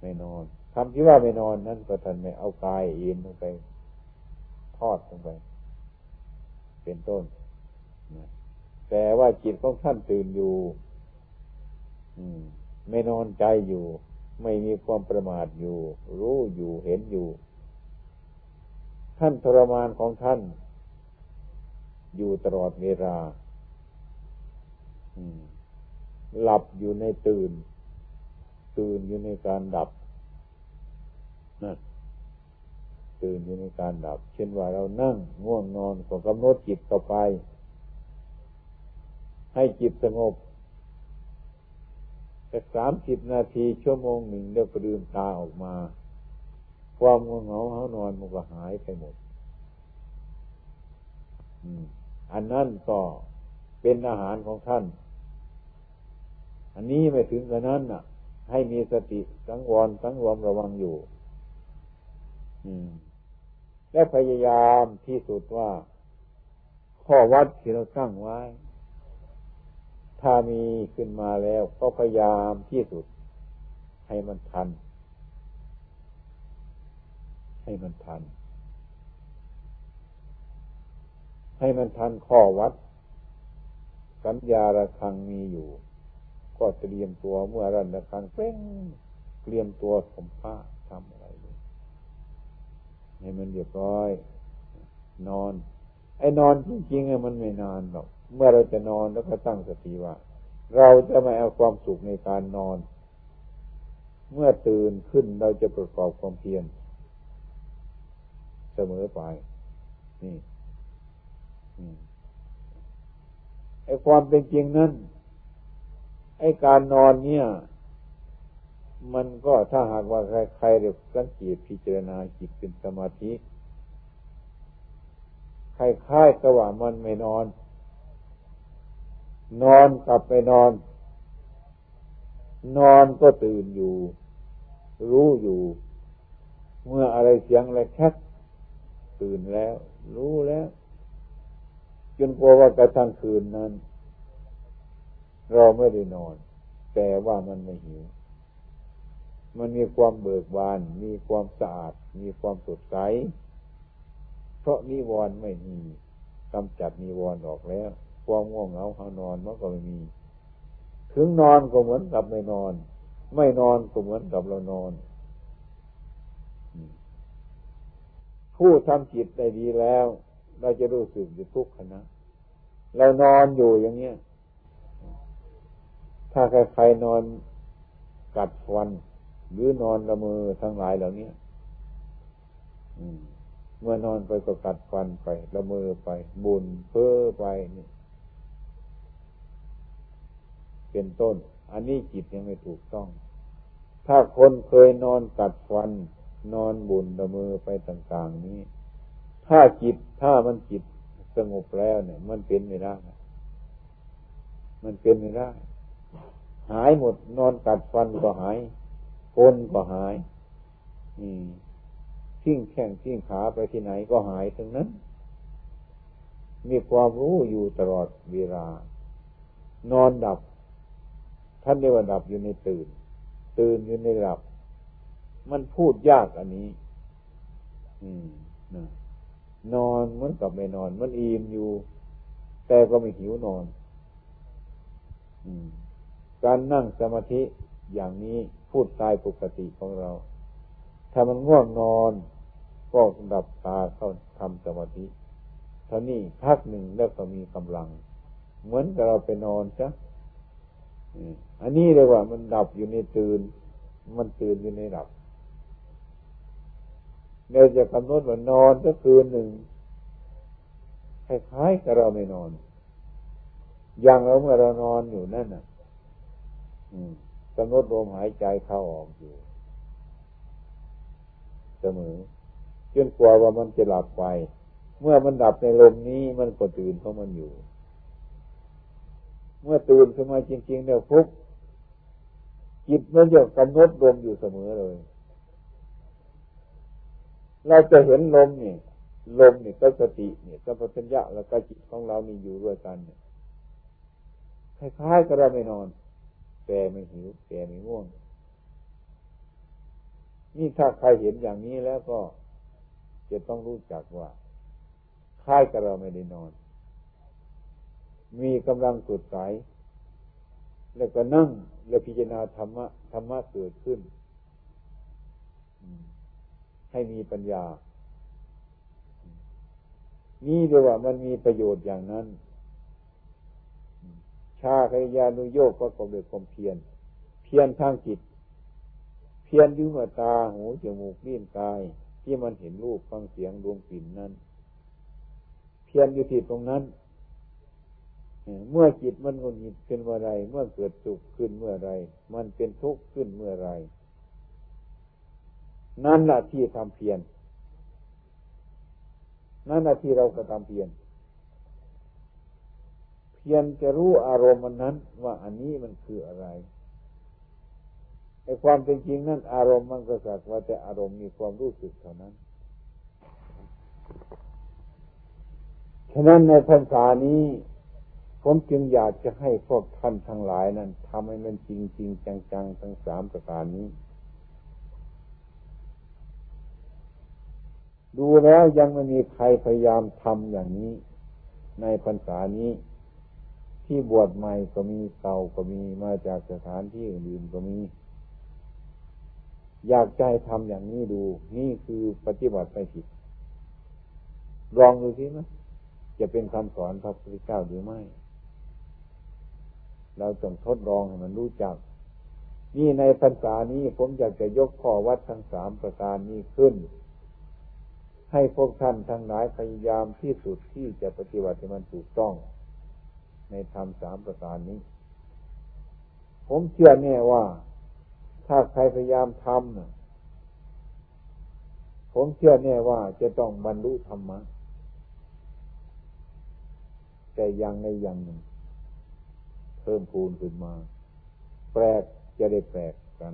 ไม่นอนคำที่ว่าไม่นอนนั่นก็ท่านไม่เอากายเอ็นลงไป ทอดลงไป เป็นต้นนะ แต่ว่าจิตของท่านตื่นอยู่ไม่นอนใจอยู่ ไม่มีความประมาทอยู่ รู้อยู่เห็นอยู่ ท่านทรมานของท่าน อยู่ตลอดเวลาหลับอยู่ในตื่น ตื่นอยู่ในการดับนะตื่นอยู่ในการดับ เช่นว่าเรานั่งง่วงนอนก็กำหนดจิตต่อไป ให้จิตสงบแต่สามสิบนาทีชั่วโมงหนึ่งเดี๋ยวก็ลืมตาออกมา ความง่วงเหงาเขานอนมันก็หายไปหมดอันนั้นก็เป็นอาหารของท่าน อันนี้ไม่ถึงกระนั้นน่ะ ให้มีสติสังวรสังรวมระวังอยู่และพยายามที่สุดว่า ข้อวัดที่เราตั้งไว้ ถ้ามีขึ้นมาแล้วก็พยายามที่สุด ให้มันทัน ให้มันทัน ให้มันทันข้อวัด สัญญาระคังมีอยู่ ก็เตรียมตัวเมื่อรันระคังเป้งเตรียมตัวสมผ้าทำอะไรให้มันเรียบร้อย นอน ไอ้นอนจริงๆมันไม่นานหรอก เมื่อเราจะนอนแล้วก็ตั้งสติว่า เราจะไม่เอาความสุขในการนอน เมื่อตื่นขึ้นเราจะประกอบความเพียรเสมอไป นี่ไอ้ความเป็นจริงนั้นไอ้การนอนเนี่ย มันก็ถ้าหากว่าใครๆเรียกสังเกตพิจารณาจิตเป็นสมาธิคล้ายๆกับว่ามันไม่นอน นอนกลับไปนอน นอนก็ตื่นอยู่ รู้อยู่ เมื่ออะไรเสียงอะไรแคกตื่นแล้ว รู้แล้ว จนกลัวว่ากระทั่งคืนนั้น เราไม่ได้นอน แต่ว่ามันไม่หิว มันมีความเบิกบาน มีความสะอาด มีความสดใส เพราะนิวรณ์ไม่มีกำจัดนิวรณ์ออกแล้ว ความง่วงเหงาหานอนมันก็ไม่มี ถึงนอนก็เหมือนกับไม่นอน ไม่นอนก็เหมือนกับเรานอน ผู้ทำจิตได้ดีแล้ว เราจะรู้สึกอยู่ทุกขณะเรานอนอยู่อย่างเนี้ย ถ้าใครๆนอนกัดฟัน หรือนอนละมือทั้งหลายเหล่านี้เมื่อนอนไปก็กัดฟันไปละมือไป บุญเพ้อไปนี่ เป็นต้น อันนี้จิตยังไม่ถูกต้อง ถ้าคนเคยนอนกัดฟัน นอนบุญดมือไปต่างๆนี้ ถ้าจิตถ้ามันจิตสงบแล้วเนี่ย มันเป็นไม่ได้มันเป็นไม่ได้ หายหมดนอนกัดฟันก็หายคนก็หาย อืมทิ้งแข้งทิ้งขาไปที่ไหนก็หายทั้งนั้น มีความรู้อยู่ตลอดเวลา นอนดับ ท่านเรียกว่าดับอยู่ในตื่น ตื่นอยู่ในหลับ มันพูดยากอันนี้ อืมนะนอนเหมือนกับไม่นอน มันอิ่มอยู่ แต่ก็ไม่หิวนอน อืม การนั่งสมาธิอย่างนี้พูดกายปกติของเรา ถ้ามันง่วงนอน ก็ดับตาเข้าทำสมาธิท่านี้พักหนึ่งแล้วก็มีกำลัง เหมือนกับเราไปนอนจ้ะ อันนี้เลยว่า มันดับอยู่ในตื่น มันตื่นอยู่ในดับเราจะกำหนดว่านอนก็คืนหนึ่งคล้ายๆกับเราไม่นอน อย่างเราเมื่อเรานอนอยู่นั่นน่ะกำหนดลมหายใจเข้าออกอยู่ เสมอจนกลัวว่ามันจะหลับไป เมื่อมันดับในลมนี้มันก็ตื่นเพราะมันอยู่ เมื่อตื่นขึ้นมาจริง ๆ เนี่ยพุกจิตมันจะกำหนดลมอยู่เสมอเลย เราจะเห็นลมนี่ลมนี่ก็สติเนี่ยก็ปัญญาแล้วก็จิตของเรานี่อยู่ด้วยกันเนี่ยคล้ายๆกับเราไม่นอนแกไม่หิวแกไม่ง่วงนี่ถ้าใครเห็นอย่างนี้แล้วก็จะต้องรู้จักว่าคล้ายกับเราไม่ได้นอน มีกำลังสุดสายแล้วก็นั่งแล้วพิจารณาธรรมะธรรมะเกิดขึ้น ให้มีปัญญา นี่เรียว่ามันมีประโยชน์อย่างนั้น ชาคยานุโยกก็กบด้วยความเพียร เพียรทางจิต เพียรยุ่งตา หู จมูก ลิ้น กาย ที่มันเห็นรูปฟังเสียงดวงกลิ่นนั้น เพียรอยู่ที่ตรงนั้น เมื่อจิตมันหงุดหงิดขึ้นเมื่อไรเมื่อเกิดสุขขึ้นเมื่อไรมันเป็นทุกข์ขึ้นเมื่อไรนั่นแหละที่ทำเพียรนั่นแหละที่เราก็ทำเพียรเพียงจะรู้อารมณ์มันนั้น ว่าอันนี้มันคืออะไรไอ้ความเป็นจริงนั้นอารมณ์มันก็สักว่าแต่อารมณ์มีความรู้สึกเท่านั้นฉะนั้นในพรรษานี้ ผมจึงอยากจะให้พวกท่านทั้งหลายนั้นทำให้มันจริงจริงจังๆ ทั้งสามประการนี้ ดูแล้วยังไม่มีใครพยายามทำอย่างนี้ ในพรรษานี้ ที่บวชใหม่ก็มีเก่าก็มีมาจากสถานที่อื่นก็มี อยากใจทำอย่างนี้ดู นี่คือปฏิบัติไปผิด ลองดูสิไหมจะเป็นคำสอนพระพุทธเจ้าหรือไม่ เราต้องทดลองให้มันรู้จัก นี่ในพรรษานี้ผมอยากจะยกข้อวัดทั้งสามประการนี้ขึ้น ให้พวกท่านทั้งหลายพยายามที่สุดที่จะปฏิบัติให้มันถูกต้อง ในธรรมสามประการนี้ ผมเชื่อแน่ว่า ถ้าใครพยายามทำผมเชื่อแน่ว่าจะต้องบรรลุธรรมะแต่อยังในอย่างหนึ่ง พิ่มพูนขึ้นมา แปลกจะได้แปลกกัน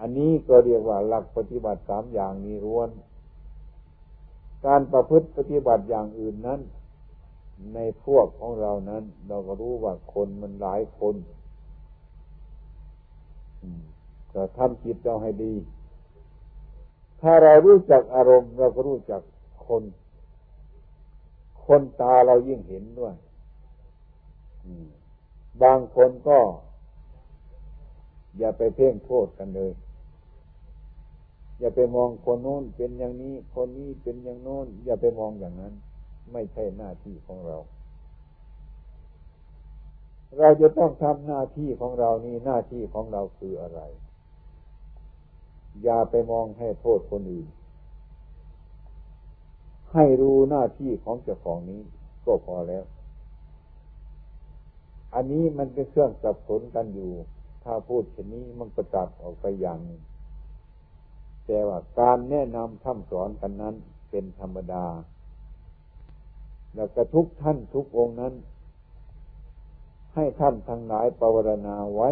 อันนี้ก็เรียกว่าหลักปฏิบัติสามอย่างนี้ร้วน การประพฤติปฏิบัติอย่างอื่นนั้น ในพวกของเรานั้น เราก็รู้ว่าคนมันหลายคนก็ทำจิตเราให้ดี ถ้าเรารู้จักอารมณ์ เราก็รู้จักคน คนตาเรายิ่งเห็นด้วย บางคนก็ อย่าไปเพ่งโทษกันเลย อย่าไปมองคนโน้นเป็นอย่างนี้ คนนี้เป็นอย่างโน้น อย่าไปมองอย่างนั้น ไม่ใช่หน้าที่ของเรา เราจะต้องทำหน้าที่ของเรานี่หน้าที่ของเราคืออะไร อย่าไปมองให้โทษคนอื่น ให้รู้หน้าที่ของเจ้าของนี้ก็พอแล้ว อันนี้มันเป็นเครื่องสับสนกันอยู่ ถ้าพูดเช่นนี้มันประจัดออกไปอย่างแต่ว่าการแนะนำทำสอนกันนั้นเป็นธรรมดา แล้วก็ทุกท่านทุกองนั้น ให้ท่านทั้งหลายปรารณาไว้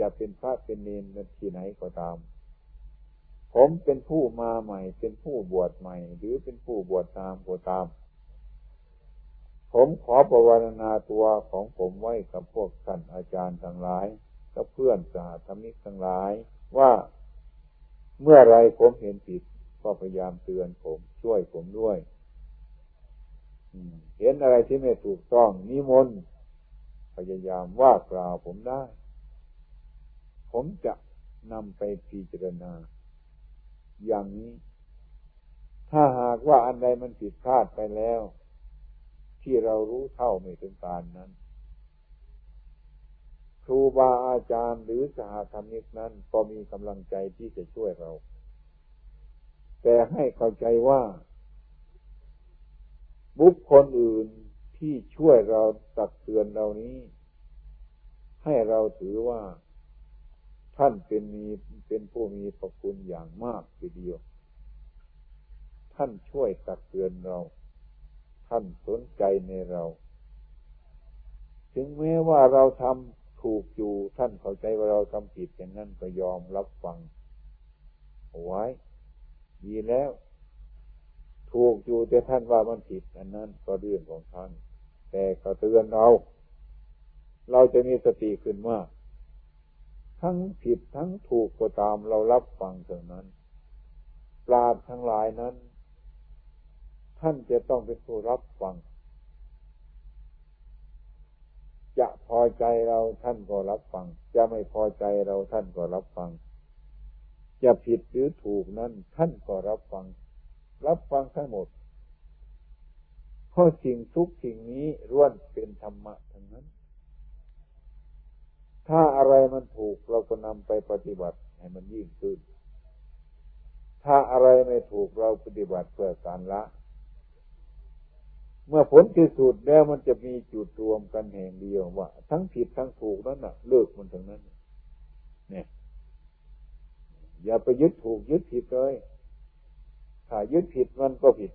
จะเป็นพระเป็นเนรที่ไหนก็ตาม ผมเป็นผู้มาใหม่ เป็นผู้บวชใหม่ หรือเป็นผู้บวชตามก็ตาม ผมขอปรารณาตัวของผมไว้กับพวกท่านอาจารย์ทั้งหลายกับเพื่อนสาธมิกทั้งหลาย ว่าเมื่อไรผมเห็นผิดก็พยายามเตือนผมช่วยผมด้วยเห็นอะไรที่ไม่ถูกต้องนิมนต์พยายามว่ากล่าวผมได้ ผมจะนำไปพิจารณา อย่างนี้ ถ้าหากว่าอันใดมันผิดพลาดไปแล้ว ที่เรารู้เท่าไม่ถึงการนั้น ครูบาอาจารย์หรือสหธรรมิกนั้น ก็มีกำลังใจที่จะช่วยเรา แต่ให้เข้าใจว่า บุคคลอื่นที่ช่วยเราตักเตือนเรานี้ ให้เราถือว่าท่านเป็นมีเป็นผู้มีประคุณอย่างมากทีเดียว ท่านช่วยตักเตือนเรา ท่านสนใจในเรา ถึงแม้ว่าเราทำถูกอยู่ท่านเข้าใจว่าเราทำผิดอย่างนั้นก็ยอมรับฟังเอาไว้ ดีแล้ว ถูกอยู่แต่ท่านว่ามันผิด อันนั้นก็เรื่องของท่าน แต่ก็เตือนเรา เราจะมีสติขึ้นว่าทั้งผิดทั้งถูกก็ตามเรารับฟังเท่านั้น ปราดทั้งหลายนั้น ท่านจะต้องเป็นผู้รับฟัง จะพอใจเราท่านก็รับฟัง จะไม่พอใจเราท่านก็รับฟัง จะผิดหรือถูกนั้น ท่านก็รับฟัง รับฟังทั้งหมดเพราะสิ่งทุกสิ่งนี้ร่วนเป็นธรรมะทั้งนั้น ถ้าอะไรมันถูกเราก็นำไปปฏิบัติให้มันยิ่งขึ้น ถ้าอะไรไม่ถูกเราปฏิบัติเพื่อการละ เมื่อผลที่สุดแล้วมันจะมีจุดรวมกันแห่งเดียวว่า ทั้งผิดทั้งถูกนั้นน่ะ เลิกมันทั้งนั้น เนี่ย อย่าไปยึดถูกยึดผิดเลย ถ้ายึดผิดมันก็ผิด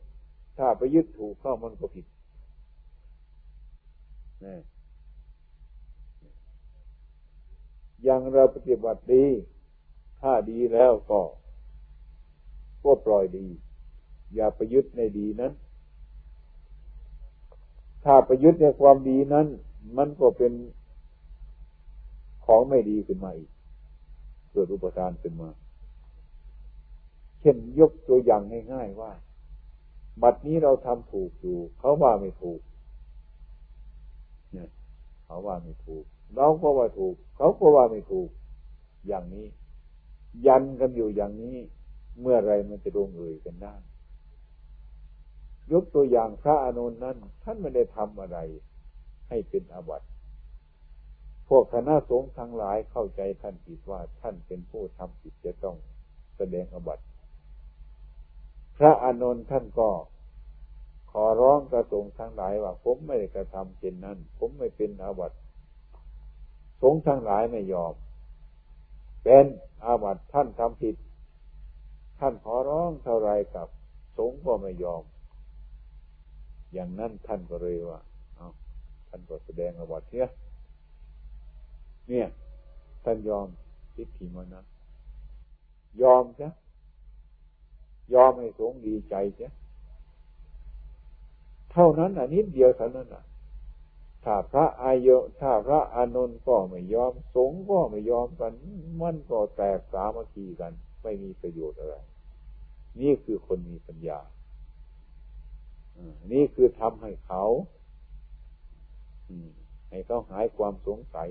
ถ้าไปยึดถูกเข้ามันก็ผิดนะอย่างเราปฏิบัติดี ถ้าดีแล้วก็ ก็ปล่อยดี อย่าไปยึดในดีนั้น ถ้าไปยึดในความดีนั้น มันก็เป็นของไม่ดีขึ้นมาอีกเกิดอุปทานขึ้นมา เช่นยกตัวอย่างง่ายๆว่า บัดนี้เราทำถูกอยู่ เขาว่าไม่ถูกเนี่ยเขาว่าไม่ถูก เราก็ว่าถูก เขาก็ว่าไม่ถูก อย่างนี้ ยันกันอยู่อย่างนี้ เมื่อไรมันจะลงเอยกันได้ ยกตัวอย่างพระอนุนนั้น ท่านไม่ได้ทำอะไร ให้เป็นอาบัติพวกคณะสงฆ์ทั้งหลายเข้าใจท่านผิดว่าท่านเป็นผู้ทำผิดจะต้องแสดงอาบัติพระอานนท์ท่านก็ขอร้องกระสงทั้งหลายว่า ผมไม่ได้กระทำเช่นนั้น ผมไม่เป็นอาบัติสงฆ์ทั้งหลายไม่ยอม เป็นอาบัติท่านทำผิด ท่านขอร้องเท่าไรกับ สงฆ์ก็ไม่ยอม อย่างนั้นท่านก็เลยว่าเอาท่านก็แสดงอาบัตเนี่ยเนี่ย ท่านยอมทิฏฐิมานะยอมใช่ยอมให้สงดีใจเสียเท่านั้นอะนิดเดียวเท่านั้นอะถ้าพระอายะถ้าพระอานนท์ก็ไม่ยอม สงก็ไม่ยอมกัน มันก็แตกสามัคคีกัน ไม่มีประโยชน์อะไร นี่คือคนมีปัญญา นี่คือทำให้เขาให้เขาหายความสงสัย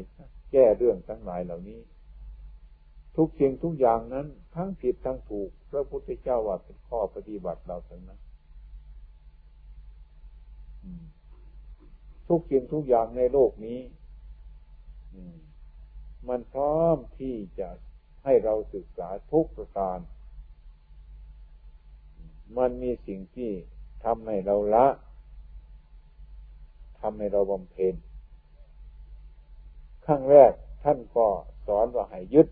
แก้เรื่องทั้งหลายเหล่านี้ ทุกสิ่งทุกอย่างนั้น ทั้งผิดทั้งถูก พระพุทธเจ้าว่าเป็นข้อปฏิบัติเราทั้งนั้นทุกสิ่งทุกอย่างในโลกนี้มันพร้อมที่จะให้เราศึกษาทุกประการ มันมีสิ่งที่ ทำให้เราละทำให้เราบำเพ็ญขั้งแรกท่านก็สอนว่าให้ยึด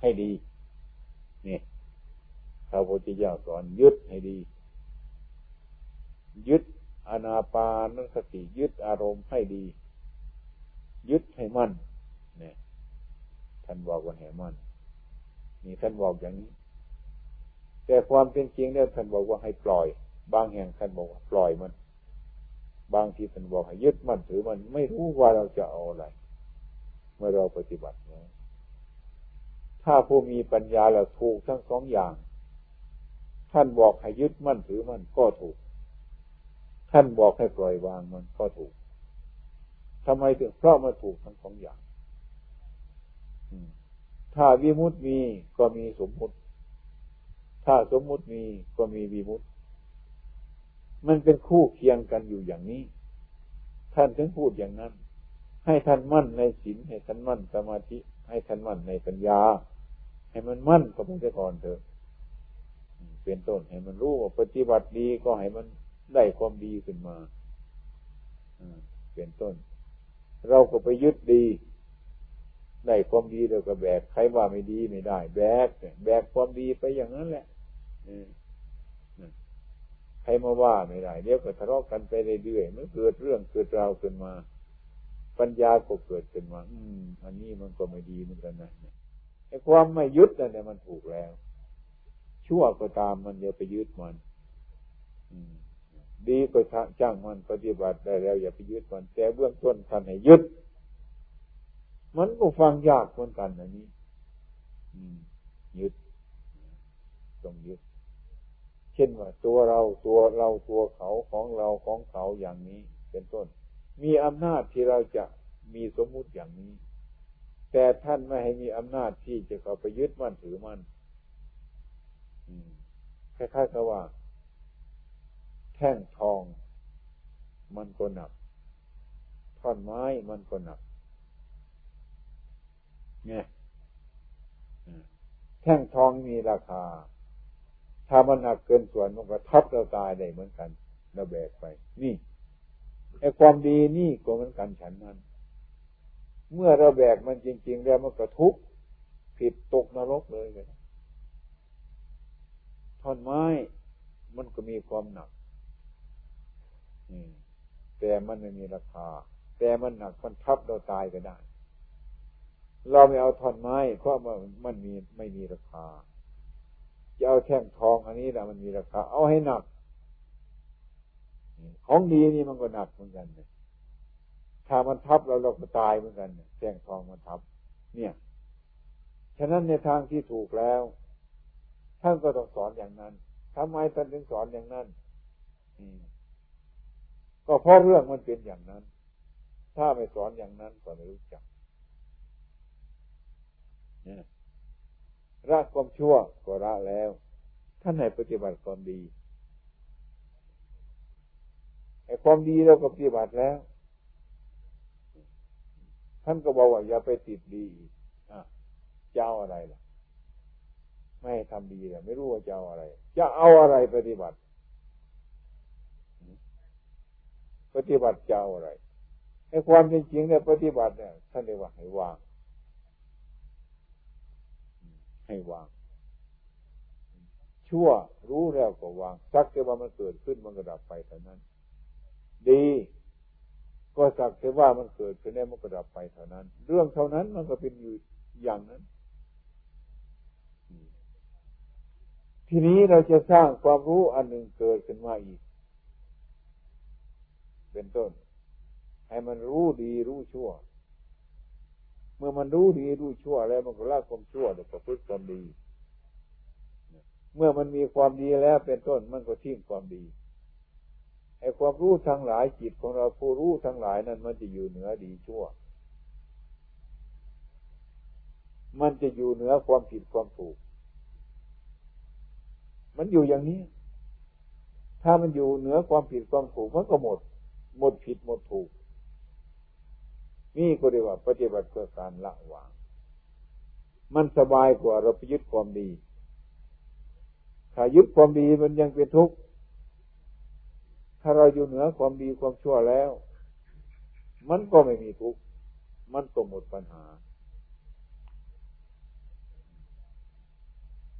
ให้ดี นี่พระพุทธเจ้าสอนยึดให้ดี ยึดอนาปานสติยึดอารมณ์ให้ดี ยึดให้มั่นเนี่ยท่านบอกว่าให้มั่นนี่ท่านบอกอย่างนี้ แต่ความเป็นจริงเนี่ยท่านบอกว่าให้ปล่อย บางแห่งท่านบอกว่าปล่อยมัน บางทีท่านบอกให้ยึดมั่นถือมันไม่รู้ว่าเราจะเอาอะไร เมื่อเราปฏิบัตินะถ้าผู้มีปัญญาเราถูกทั้งสองอย่าง ท่านบอกให้ยึดมั่นถือมั่นก็ถูก ท่านบอกให้ปล่อยวางมันก็ถูกทำไมถึงเพราะมันถูกทั้งสองอย่างถ้าวิมุตติมีก็มีสมมุติ ถ้าสมมุติมีก็มีวิมุตติมันเป็นคู่เคียงกันอยู่อย่างนี้ ท่านถึงพูดอย่างนั้น ให้ท่านมั่นในศีลให้ท่านมั่นสมาธิ ให้ท่านมั่นในปัญญา ให้มันมั่นก็เพิ่งก่อนเถอะเป็นต้นให้มันรู้ว่าปฏิบัติดีก็ให้มันได้ความดีขึ้นมาเป็นต้น เราก็ไปยึดดี ได้ความดีเราก็แบกใครว่าไม่ดีไม่ได้ แบกแบกความดีไปอย่างนั้นแหละ ใครมาว่าไม่ได้เดี๋ยวก็ทะเลาะกันไปเรื่อยๆเมื่อเกิดเรื่องเกิดราวขึ้นมา ปัญญาก็เกิดขึ้นมา อืม อันนี้มันก็ไม่ดีเหมือนกันนะไอ้ความไม่ยึดนั่นเนี่ยมันถูกแล้ว ชั่วก็ตามมันอย่าไปยึดมัน อืมดีก็จ้างมันปฏิบัติได้แล้ว อย่าไปยึดมันแต่เบื้องต้นท่านให้ยึด มันก็ฟังยากเหมือนกันอันนี้ยึดต้องยึด เช่นว่าตัวเราตัวเราตัวเขาของเราของเขาอย่างนี้ เป็นต้น มีอำนาจที่เราจะมีสมมุติอย่างนี้ แต่ท่านไม่ให้มีอำนาจที่จะเข้าไปยึดมั่นถือมั่นคล้ายๆกับว่า แท่งทอง มันก็หนักท่อนไม้มันก็หนักเนี่ยแท่งทองมีราคา ถ้ามันหนักเกินส่วนมันก็ทับเราตายได้เหมือนกันเราแบกไป นี่ไอ้ความดีนี่ก็เหมือนกันฉันนั้น เมื่อเราแบกมันจริง ๆ แล้วมันก็ทุกผิดตกนรกเลยเลยท่อนไม้มันก็มีความหนักแต่มันไม่มีราคา แต่มันหนักมันทับเราตายก็ได้ เราไม่เอาท่อนไม้เพราะมันมันมีไม่มีราคา จะเอาแท่งทองอันนี้แหละมันมีราคา เอาให้หนัก ของดีนี่มันก็หนักเหมือนกันเนี่ยถ้ามันทับเราเราก็ตายเหมือนกันแท่งทองมันทับ เนี่ย ฉะนั้นในทางที่ถูกแล้ว ท่านก็ต้องสอนอย่างนั้นทำไมท่านถึงสอนอย่างนั้นก็เพราะเรื่องมันเป็นอย่างนั้น ถ้าไม่สอนอย่างนั้นก็ไม่รู้จัก ละความชั่วก็ละแล้ว ท่านให้ปฏิบัติความดีไอ้ความดีเราก็ปฏิบัติแล้ว ท่านก็บอกว่าอย่าไปติดดีอะเจ้าอะไรล่ะ ไม่ทำดีเลยไม่รู้ว่าจะเอาอะไร จะเอาอะไรปฏิบัติ ปฏิบัติจะเอาอะไรไอ้ความจริงๆเนี่ยปฏิบัติเนี่ยท่านเรียกว่าให้วาง ให้วาง ชั่วรู้แล้วก็วาง สักแต่ว่ามันเกิดขึ้นมันก็ดับไปเท่านั้น ดี ก็สักแต่ว่ามันเกิดขึ้นแล้วมันก็ดับไปเท่านั้น เรื่องเท่านั้นมันก็เป็นอยู่อย่างนั้น ทีนี้เราจะสร้างความรู้อันหนึ่งเกิดขึ้นมาอีก เป็นต้น ให้มันรู้ดีรู้ชั่ว เมื่อมันรู้ดีรู้ชั่วแล้วมันก็ละความชั่วแล้วก็พึ่งความดี เมื่อมันมีความดีแล้วเป็นต้นมันก็ทิ้งความดีไอ้ความรู้ทั้งหลายจิตของเราผู้รู้ทั้งหลายนั้น มันจะอยู่เหนือดีชั่ว มันจะอยู่เหนือความผิดความถูก มันอยู่อย่างนี้ ถ้ามันอยู่เหนือความผิดความถูกมันก็หมด หมดผิดหมดถูก นี่ก็เรียกว่าปฏิบัติเพื่อการละวาง มันสบายกว่าเราไปยึดความดี ถ้ายึดความดีมันยังเป็นทุกข์ ถ้าเราอยู่เหนือความดีความชั่วแล้ว มันก็ไม่มีทุกข์ มันก็หมดปัญหา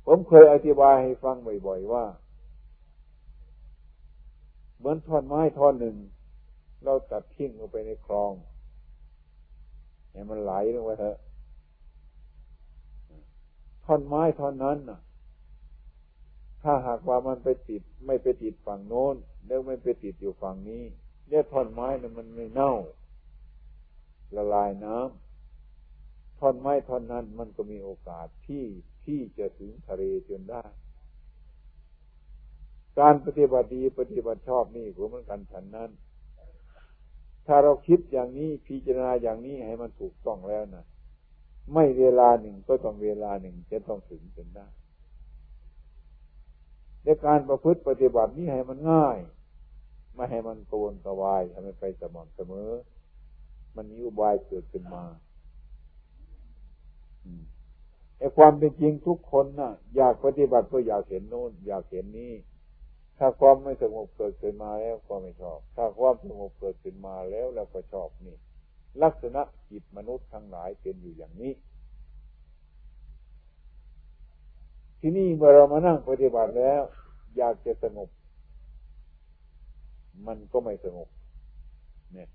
ผมเคยอธิบายให้ฟังบ่อยๆว่ามมือนท่อนไม้ท่อนหนึ่ง เราตัดทิ้งลงไปในคลอง ให้มันไหลลงไปเถอะท่อนไม้ท่อนนั้นน่ะ ถ้าหากว่ามันไปติด ไม่ไปติดฝั่งโน้น แล้วไม่ไปติดอยู่ฝั่งนี้เนี่ยท่อนไม้น่ะมันไม่เน่า ละลายน้ำท่อนไม้ท่อนนั้น มันก็มีโอกาสที่ที่จะถึงทะเลจนได้ การปฏิบัติดีปฏิบัติชอบนี่ก็เหมือนกันฉันนั้น ถ้าเราคิดอย่างนี้พิจารณาอย่างนี้ให้มันถูกต้องแล้วนะไม่เวลาหนึ่งก็ต้องเวลาหนึ่งจะต้องถึงจนได้ในการประพฤติปฏิบัตินี้ให้มันง่าย ไม่ให้มันโกนกวายทำให้ไปสม่ำเสมอ มันมีอุบายเกิดขึ้นมาไอ้ความเป็นจริงทุกคนนะ่ะ อยากปฏิบัติก็อยากเห็นโน้น อยากเห็นนี้ ถ้าความไม่สงบเกิดขึ้นมาแล้วก็ไม่ชอบ ถ้าความสงบเกิดขึ้นมาแล้วเราก็ชอบนี่ ลักษณะจิตมนุษย์ทั้งหลายเป็นอยู่อย่างนี้ ที่นี่เมื่อเรามานั่งปฏิบัติแล้ว อยากจะสงบ มันก็ไม่สงบเนี่ย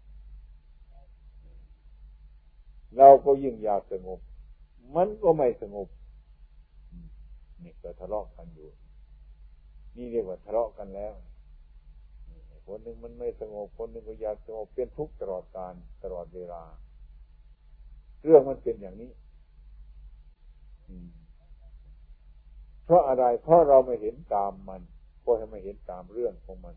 เราก็ยิ่งอยากสงบ มันก็ไม่สงบ นี่ก็ทะเลาะกันอยู่ นี่เรียกว่าทะเลาะกันแล้วคนหนึ่งมันไม่สงบคนหนึ่งก็อยากสงบเป็นทุกข์ตลอดการตลอดเวลา เรื่องมันเป็นอย่างนี้เพราะอะไรเพราะเราไม่เห็นตามมันเพราะไม่เห็นตามเรื่องของมัน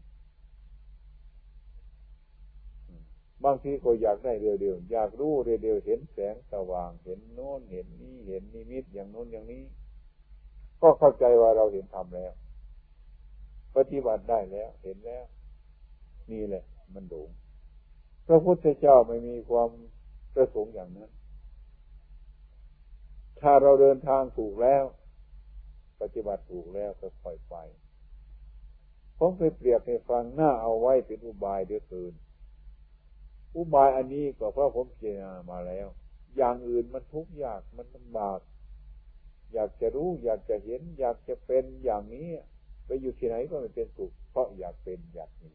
บางทีก็อยากได้เร็วๆอยากรู้เร็วๆเห็นแสงสว่างเห็นโน้นเห็นนี้เห็นนิมิตอย่างโน้นอย่างนี้ ก็เข้าใจว่าเราเห็นทำแล้ว ปฏิบัติได้แล้ว เห็นแล้ว นี่แหละ มันหลงพระพุทธเจ้าไม่มีความประสงค์อย่างนั้น ถ้าเราเดินทางถูกแล้ว ปฏิบัติถูกแล้วก็ปล่อยไปผมไปเปรียบให้ฟังหน้าเอาไว้เป็นอุบายเดือดเกินอุบายอันนี้ก็เพราะผมเจนามาแล้ว อย่างอื่นมันทุกข์ยากมันลำบาก อยากจะรู้ อยากจะเห็น อยากจะเป็นอย่างนี้ ไปอยู่ที่ไหนก็ไม่เป็นสุขเพราะอยากเป็นอยากมี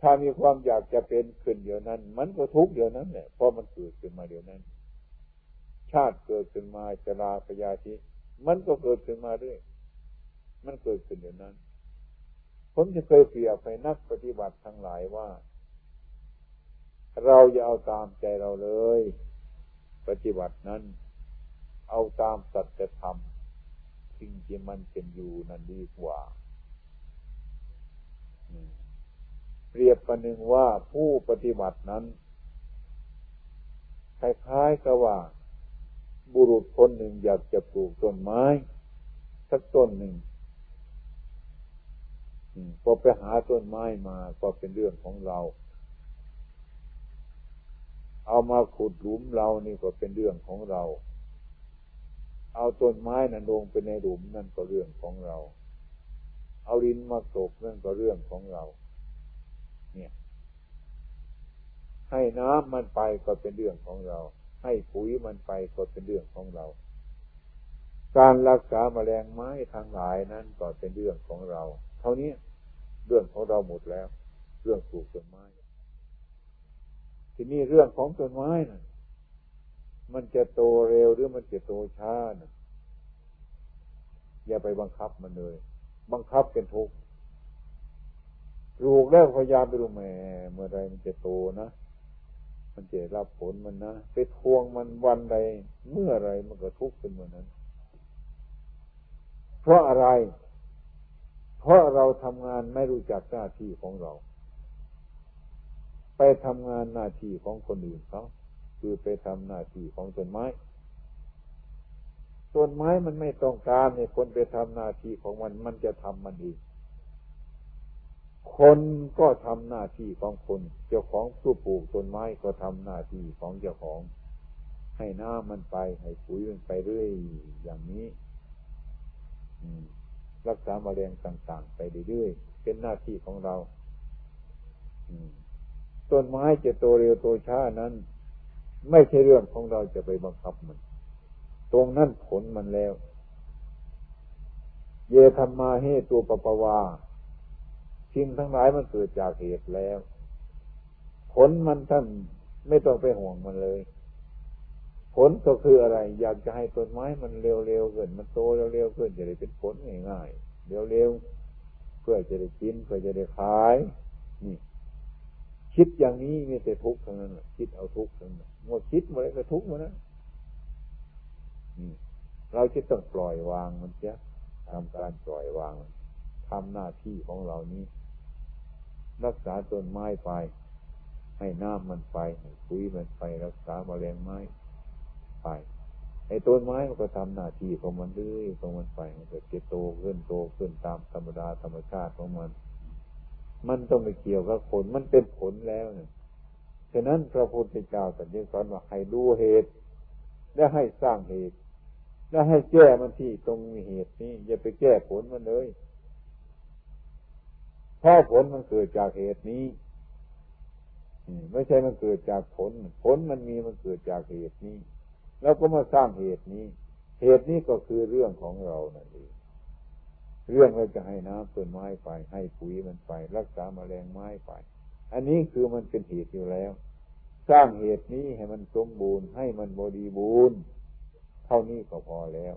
ถ้ามีความอยากจะเป็นขึ้นเดียวนั้น มันก็ทุกเดียวนั้นแหละเพราะมันเกิดขึ้นมาเดียวนั้น ชาติเกิดขึ้นมาจราพยาธิมันก็เกิดขึ้นมาด้วย มันเกิดขึ้นเดียวนั้น ผมจะเคยเปรียบไปนักปฏิบัติทั้งหลายว่า เราอย่าเอาตามใจเราเลย ปฏิบัตินั้น เอาตามสัจธรรม สิ่งที่มันเป็นอยู่นั้นดีกว่าเปรียบประหนึ่งว่าผู้ปฏิบัตินั้นคล้ายๆกับว่า บุรุษคนหนึ่งอยากจะปลูกต้นไม้ สักต้นหนึ่งพอไปหาต้นไม้มาก็เป็นเรื่องของเรา เอามาขุดหลุมเรานี่ก็เป็นเรื่องของเรา เอาต้นไม้นั้นลงไปในหลุมนั่นก็เรื่องของเรา เอาดินมาตกนั่นก็เรื่องของเรา เนี่ย ให้น้ำมันไปก็เป็นเรื่องของเรา ให้ปุ๋ยมันไปก็เป็นเรื่องของเรา การรักษาแมลงไม้ทางหลายนั้นก็เป็นเรื่องของเรา เท่านี้เรื่องของเราหมดแล้ว เรื่องปลูกต้นไม้ ทีนี้เรื่องของต้นไม้นะ่ะ มันจะโตเร็วหรือมันจะโตช้านะอย่าไปบังคับมันเลย บังคับเป็นทุกข์ปลูกแล้วพยายามไปดูแม่เมื่อไรมันจะโตนะมันจะรับผลมันนะไปทวงมันวันใด เมื่อไรมันก็ทุกข์เป็นเมื่อนั้น เพราะอะไร เพราะเราทำงานไม่รู้จักหน้าที่ของเรา ไปทำงานหน้าที่ของคนอื่นเขา คือไปทำหน้าที่ของต้นไม้ ต้นไม้มันไม่ต้องการเนี่ยคนไปทำหน้าที่ของมัน มันจะทำมันเองคนก็ทำหน้าที่ของคน เจ้าของผู้ปลูกต้นไม้ก็ทำหน้าที่ของเจ้าของ ให้น้ามันไป ให้ปุ๋ยมันไปเรื่อยอย่างนี้รักษามาแรงต่าง ๆ ไปเรื่อยๆเป็นหน้าที่ของเราต้นไม้จะโตเร็วโตช้านั้น ไม่ใช่เรื่องของเราจะไปบังคับมัน ตรงนั้นผลมันแล้ว เยธรรมาเหตุตัวปปวาสิ่งทั้งหลายมันเกิดจากเหตุแล้ว ผลมันท่านไม่ต้องไปห่วงมันเลย ผลก็คืออะไร อยากจะให้ต้นไม้มันเร็วๆขึ้นมันโตเร็วๆขึ้นจะได้เป็นผลง่ายๆเร็วๆเพื่อจะได้กินเพื่อจะได้ขาย นี่ คิดอย่างนี้มีแต่ทุกข์เท่านั้นคิดเอาทุกข์เท่านั้น หมดคิดหมดเลยก็ทุกข์หมดนะเราจะต้องปล่อยวางมันเสียทำการปล่อยวางทำหน้าที่ของเรานี้รักษาต้นไม้ไป ให้น้ำมันไปให้ปุ๋ยมันไป รักษาแมลงไม้ไปไอ้ต้นไม้มันก็ทำหน้าที่ของมันเรื่อยของมันไปมันก็จะโตขึ้นโตขึ้นตามธรรมดาธรรมชาติของมัน มันต้องไปเกี่ยวกับผลมันเป็นผลแล้วเนี่ย ฉะนั้นพระพุทธเจ้าสัญญาสอนว่าให้ดูเหตุ และให้สร้างเหตุ แล้ให้แก้มันที่ตรงเหตุนี้อย่าไปแก้ผลมันเลยเพราะผลมันเกิดจากเหตุนี้ไม่ใช่มันเกิดจากผล ผลมันมีมันเกิดจากเหตุนี้ แล้วก็มาสร้างเหตุนี้ เหตุนี้ก็คือเรื่องของเรานั่นเองเรื่องเราจะให้น้ำต้นไม้ไป ให้ปุ๋ยมันไป รักษาแมลงไม้ไป อันนี้คือมันเป็นเหตุอยู่แล้ว สร้างเหตุนี้ให้มันสมบูรณ์ให้มันบริบูรณ์เท่านี้ก็พอแล้ว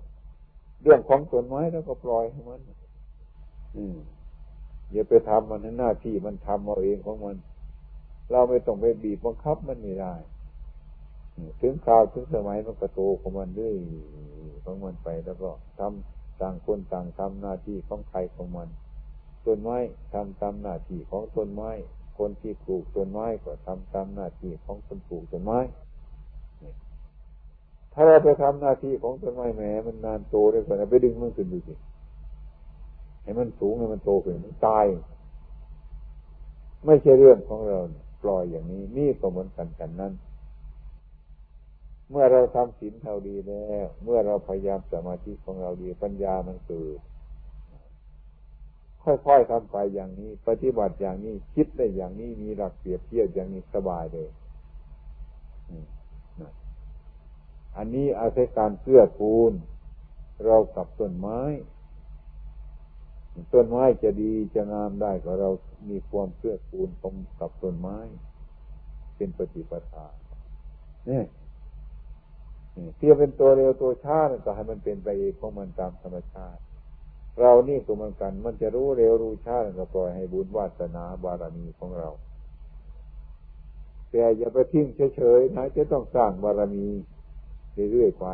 เรื่องของต้นไม้แล้วก็ปล่อยให้มัน อืมอย่าไปทำมันหน้าที่มันทำเอาเองของมัน เราไม่ต้องไปบีบบังคับมันไม่ได้ ถึงคราวถึงสมัยมันก็โตของมันด้วยของมันไปแล้วก็ทำต่างคนต่างทำหน้าที่ของใครของมัน ต้นไม้ทำตามหน้าที่ของต้นไม้ คนที่ปลูกต้นไม้ก็ทำตามหน้าที่ของคนปลูกต้นไม้ ถ้าเราไปทำหน้าที่ของต้นไม้แหมมันนานโตได้ก่อนไปดึงมันขึ้นดูสิให้มันสูงให้มันโตขึ้นมันตาย ไม่ใช่เรื่องของเราปล่อยอย่างนี้นี่ก็เหมือนกันกันนั้น เมื่อเราทำศีลเท่าดีแล้ว เมื่อเราพยายามสมาธิของเราดีปัญญามันเกิด ค่อยๆทำไปอย่างนี้ ปฏิบัติอย่างนี้คิดได้อย่างนี้มีหลักเปรียบเทียบอย่างนี้สบายเลยอันนี้อาศัยการเกื้อกูล เรากับต้นไม้ ต้นไม้จะดีจะงามได้ก็เรามีความเกื้อกูลกับต้นไม้ เป็นปฏิปทาเนี่ยเทียเป็นตัวเร็วตัวช้าก็ให้มันเป็นไปเองของมันตามธรรมชาติ เรานี่ตัวมันกัน มันจะรู้เร็วรู้ช้าก็ปล่อยให้บุญวาสนาบารมีของเรา แต่อย่าไปทิ้งเฉยๆนะจะต้องสร้างบารมีเรื่อยๆไป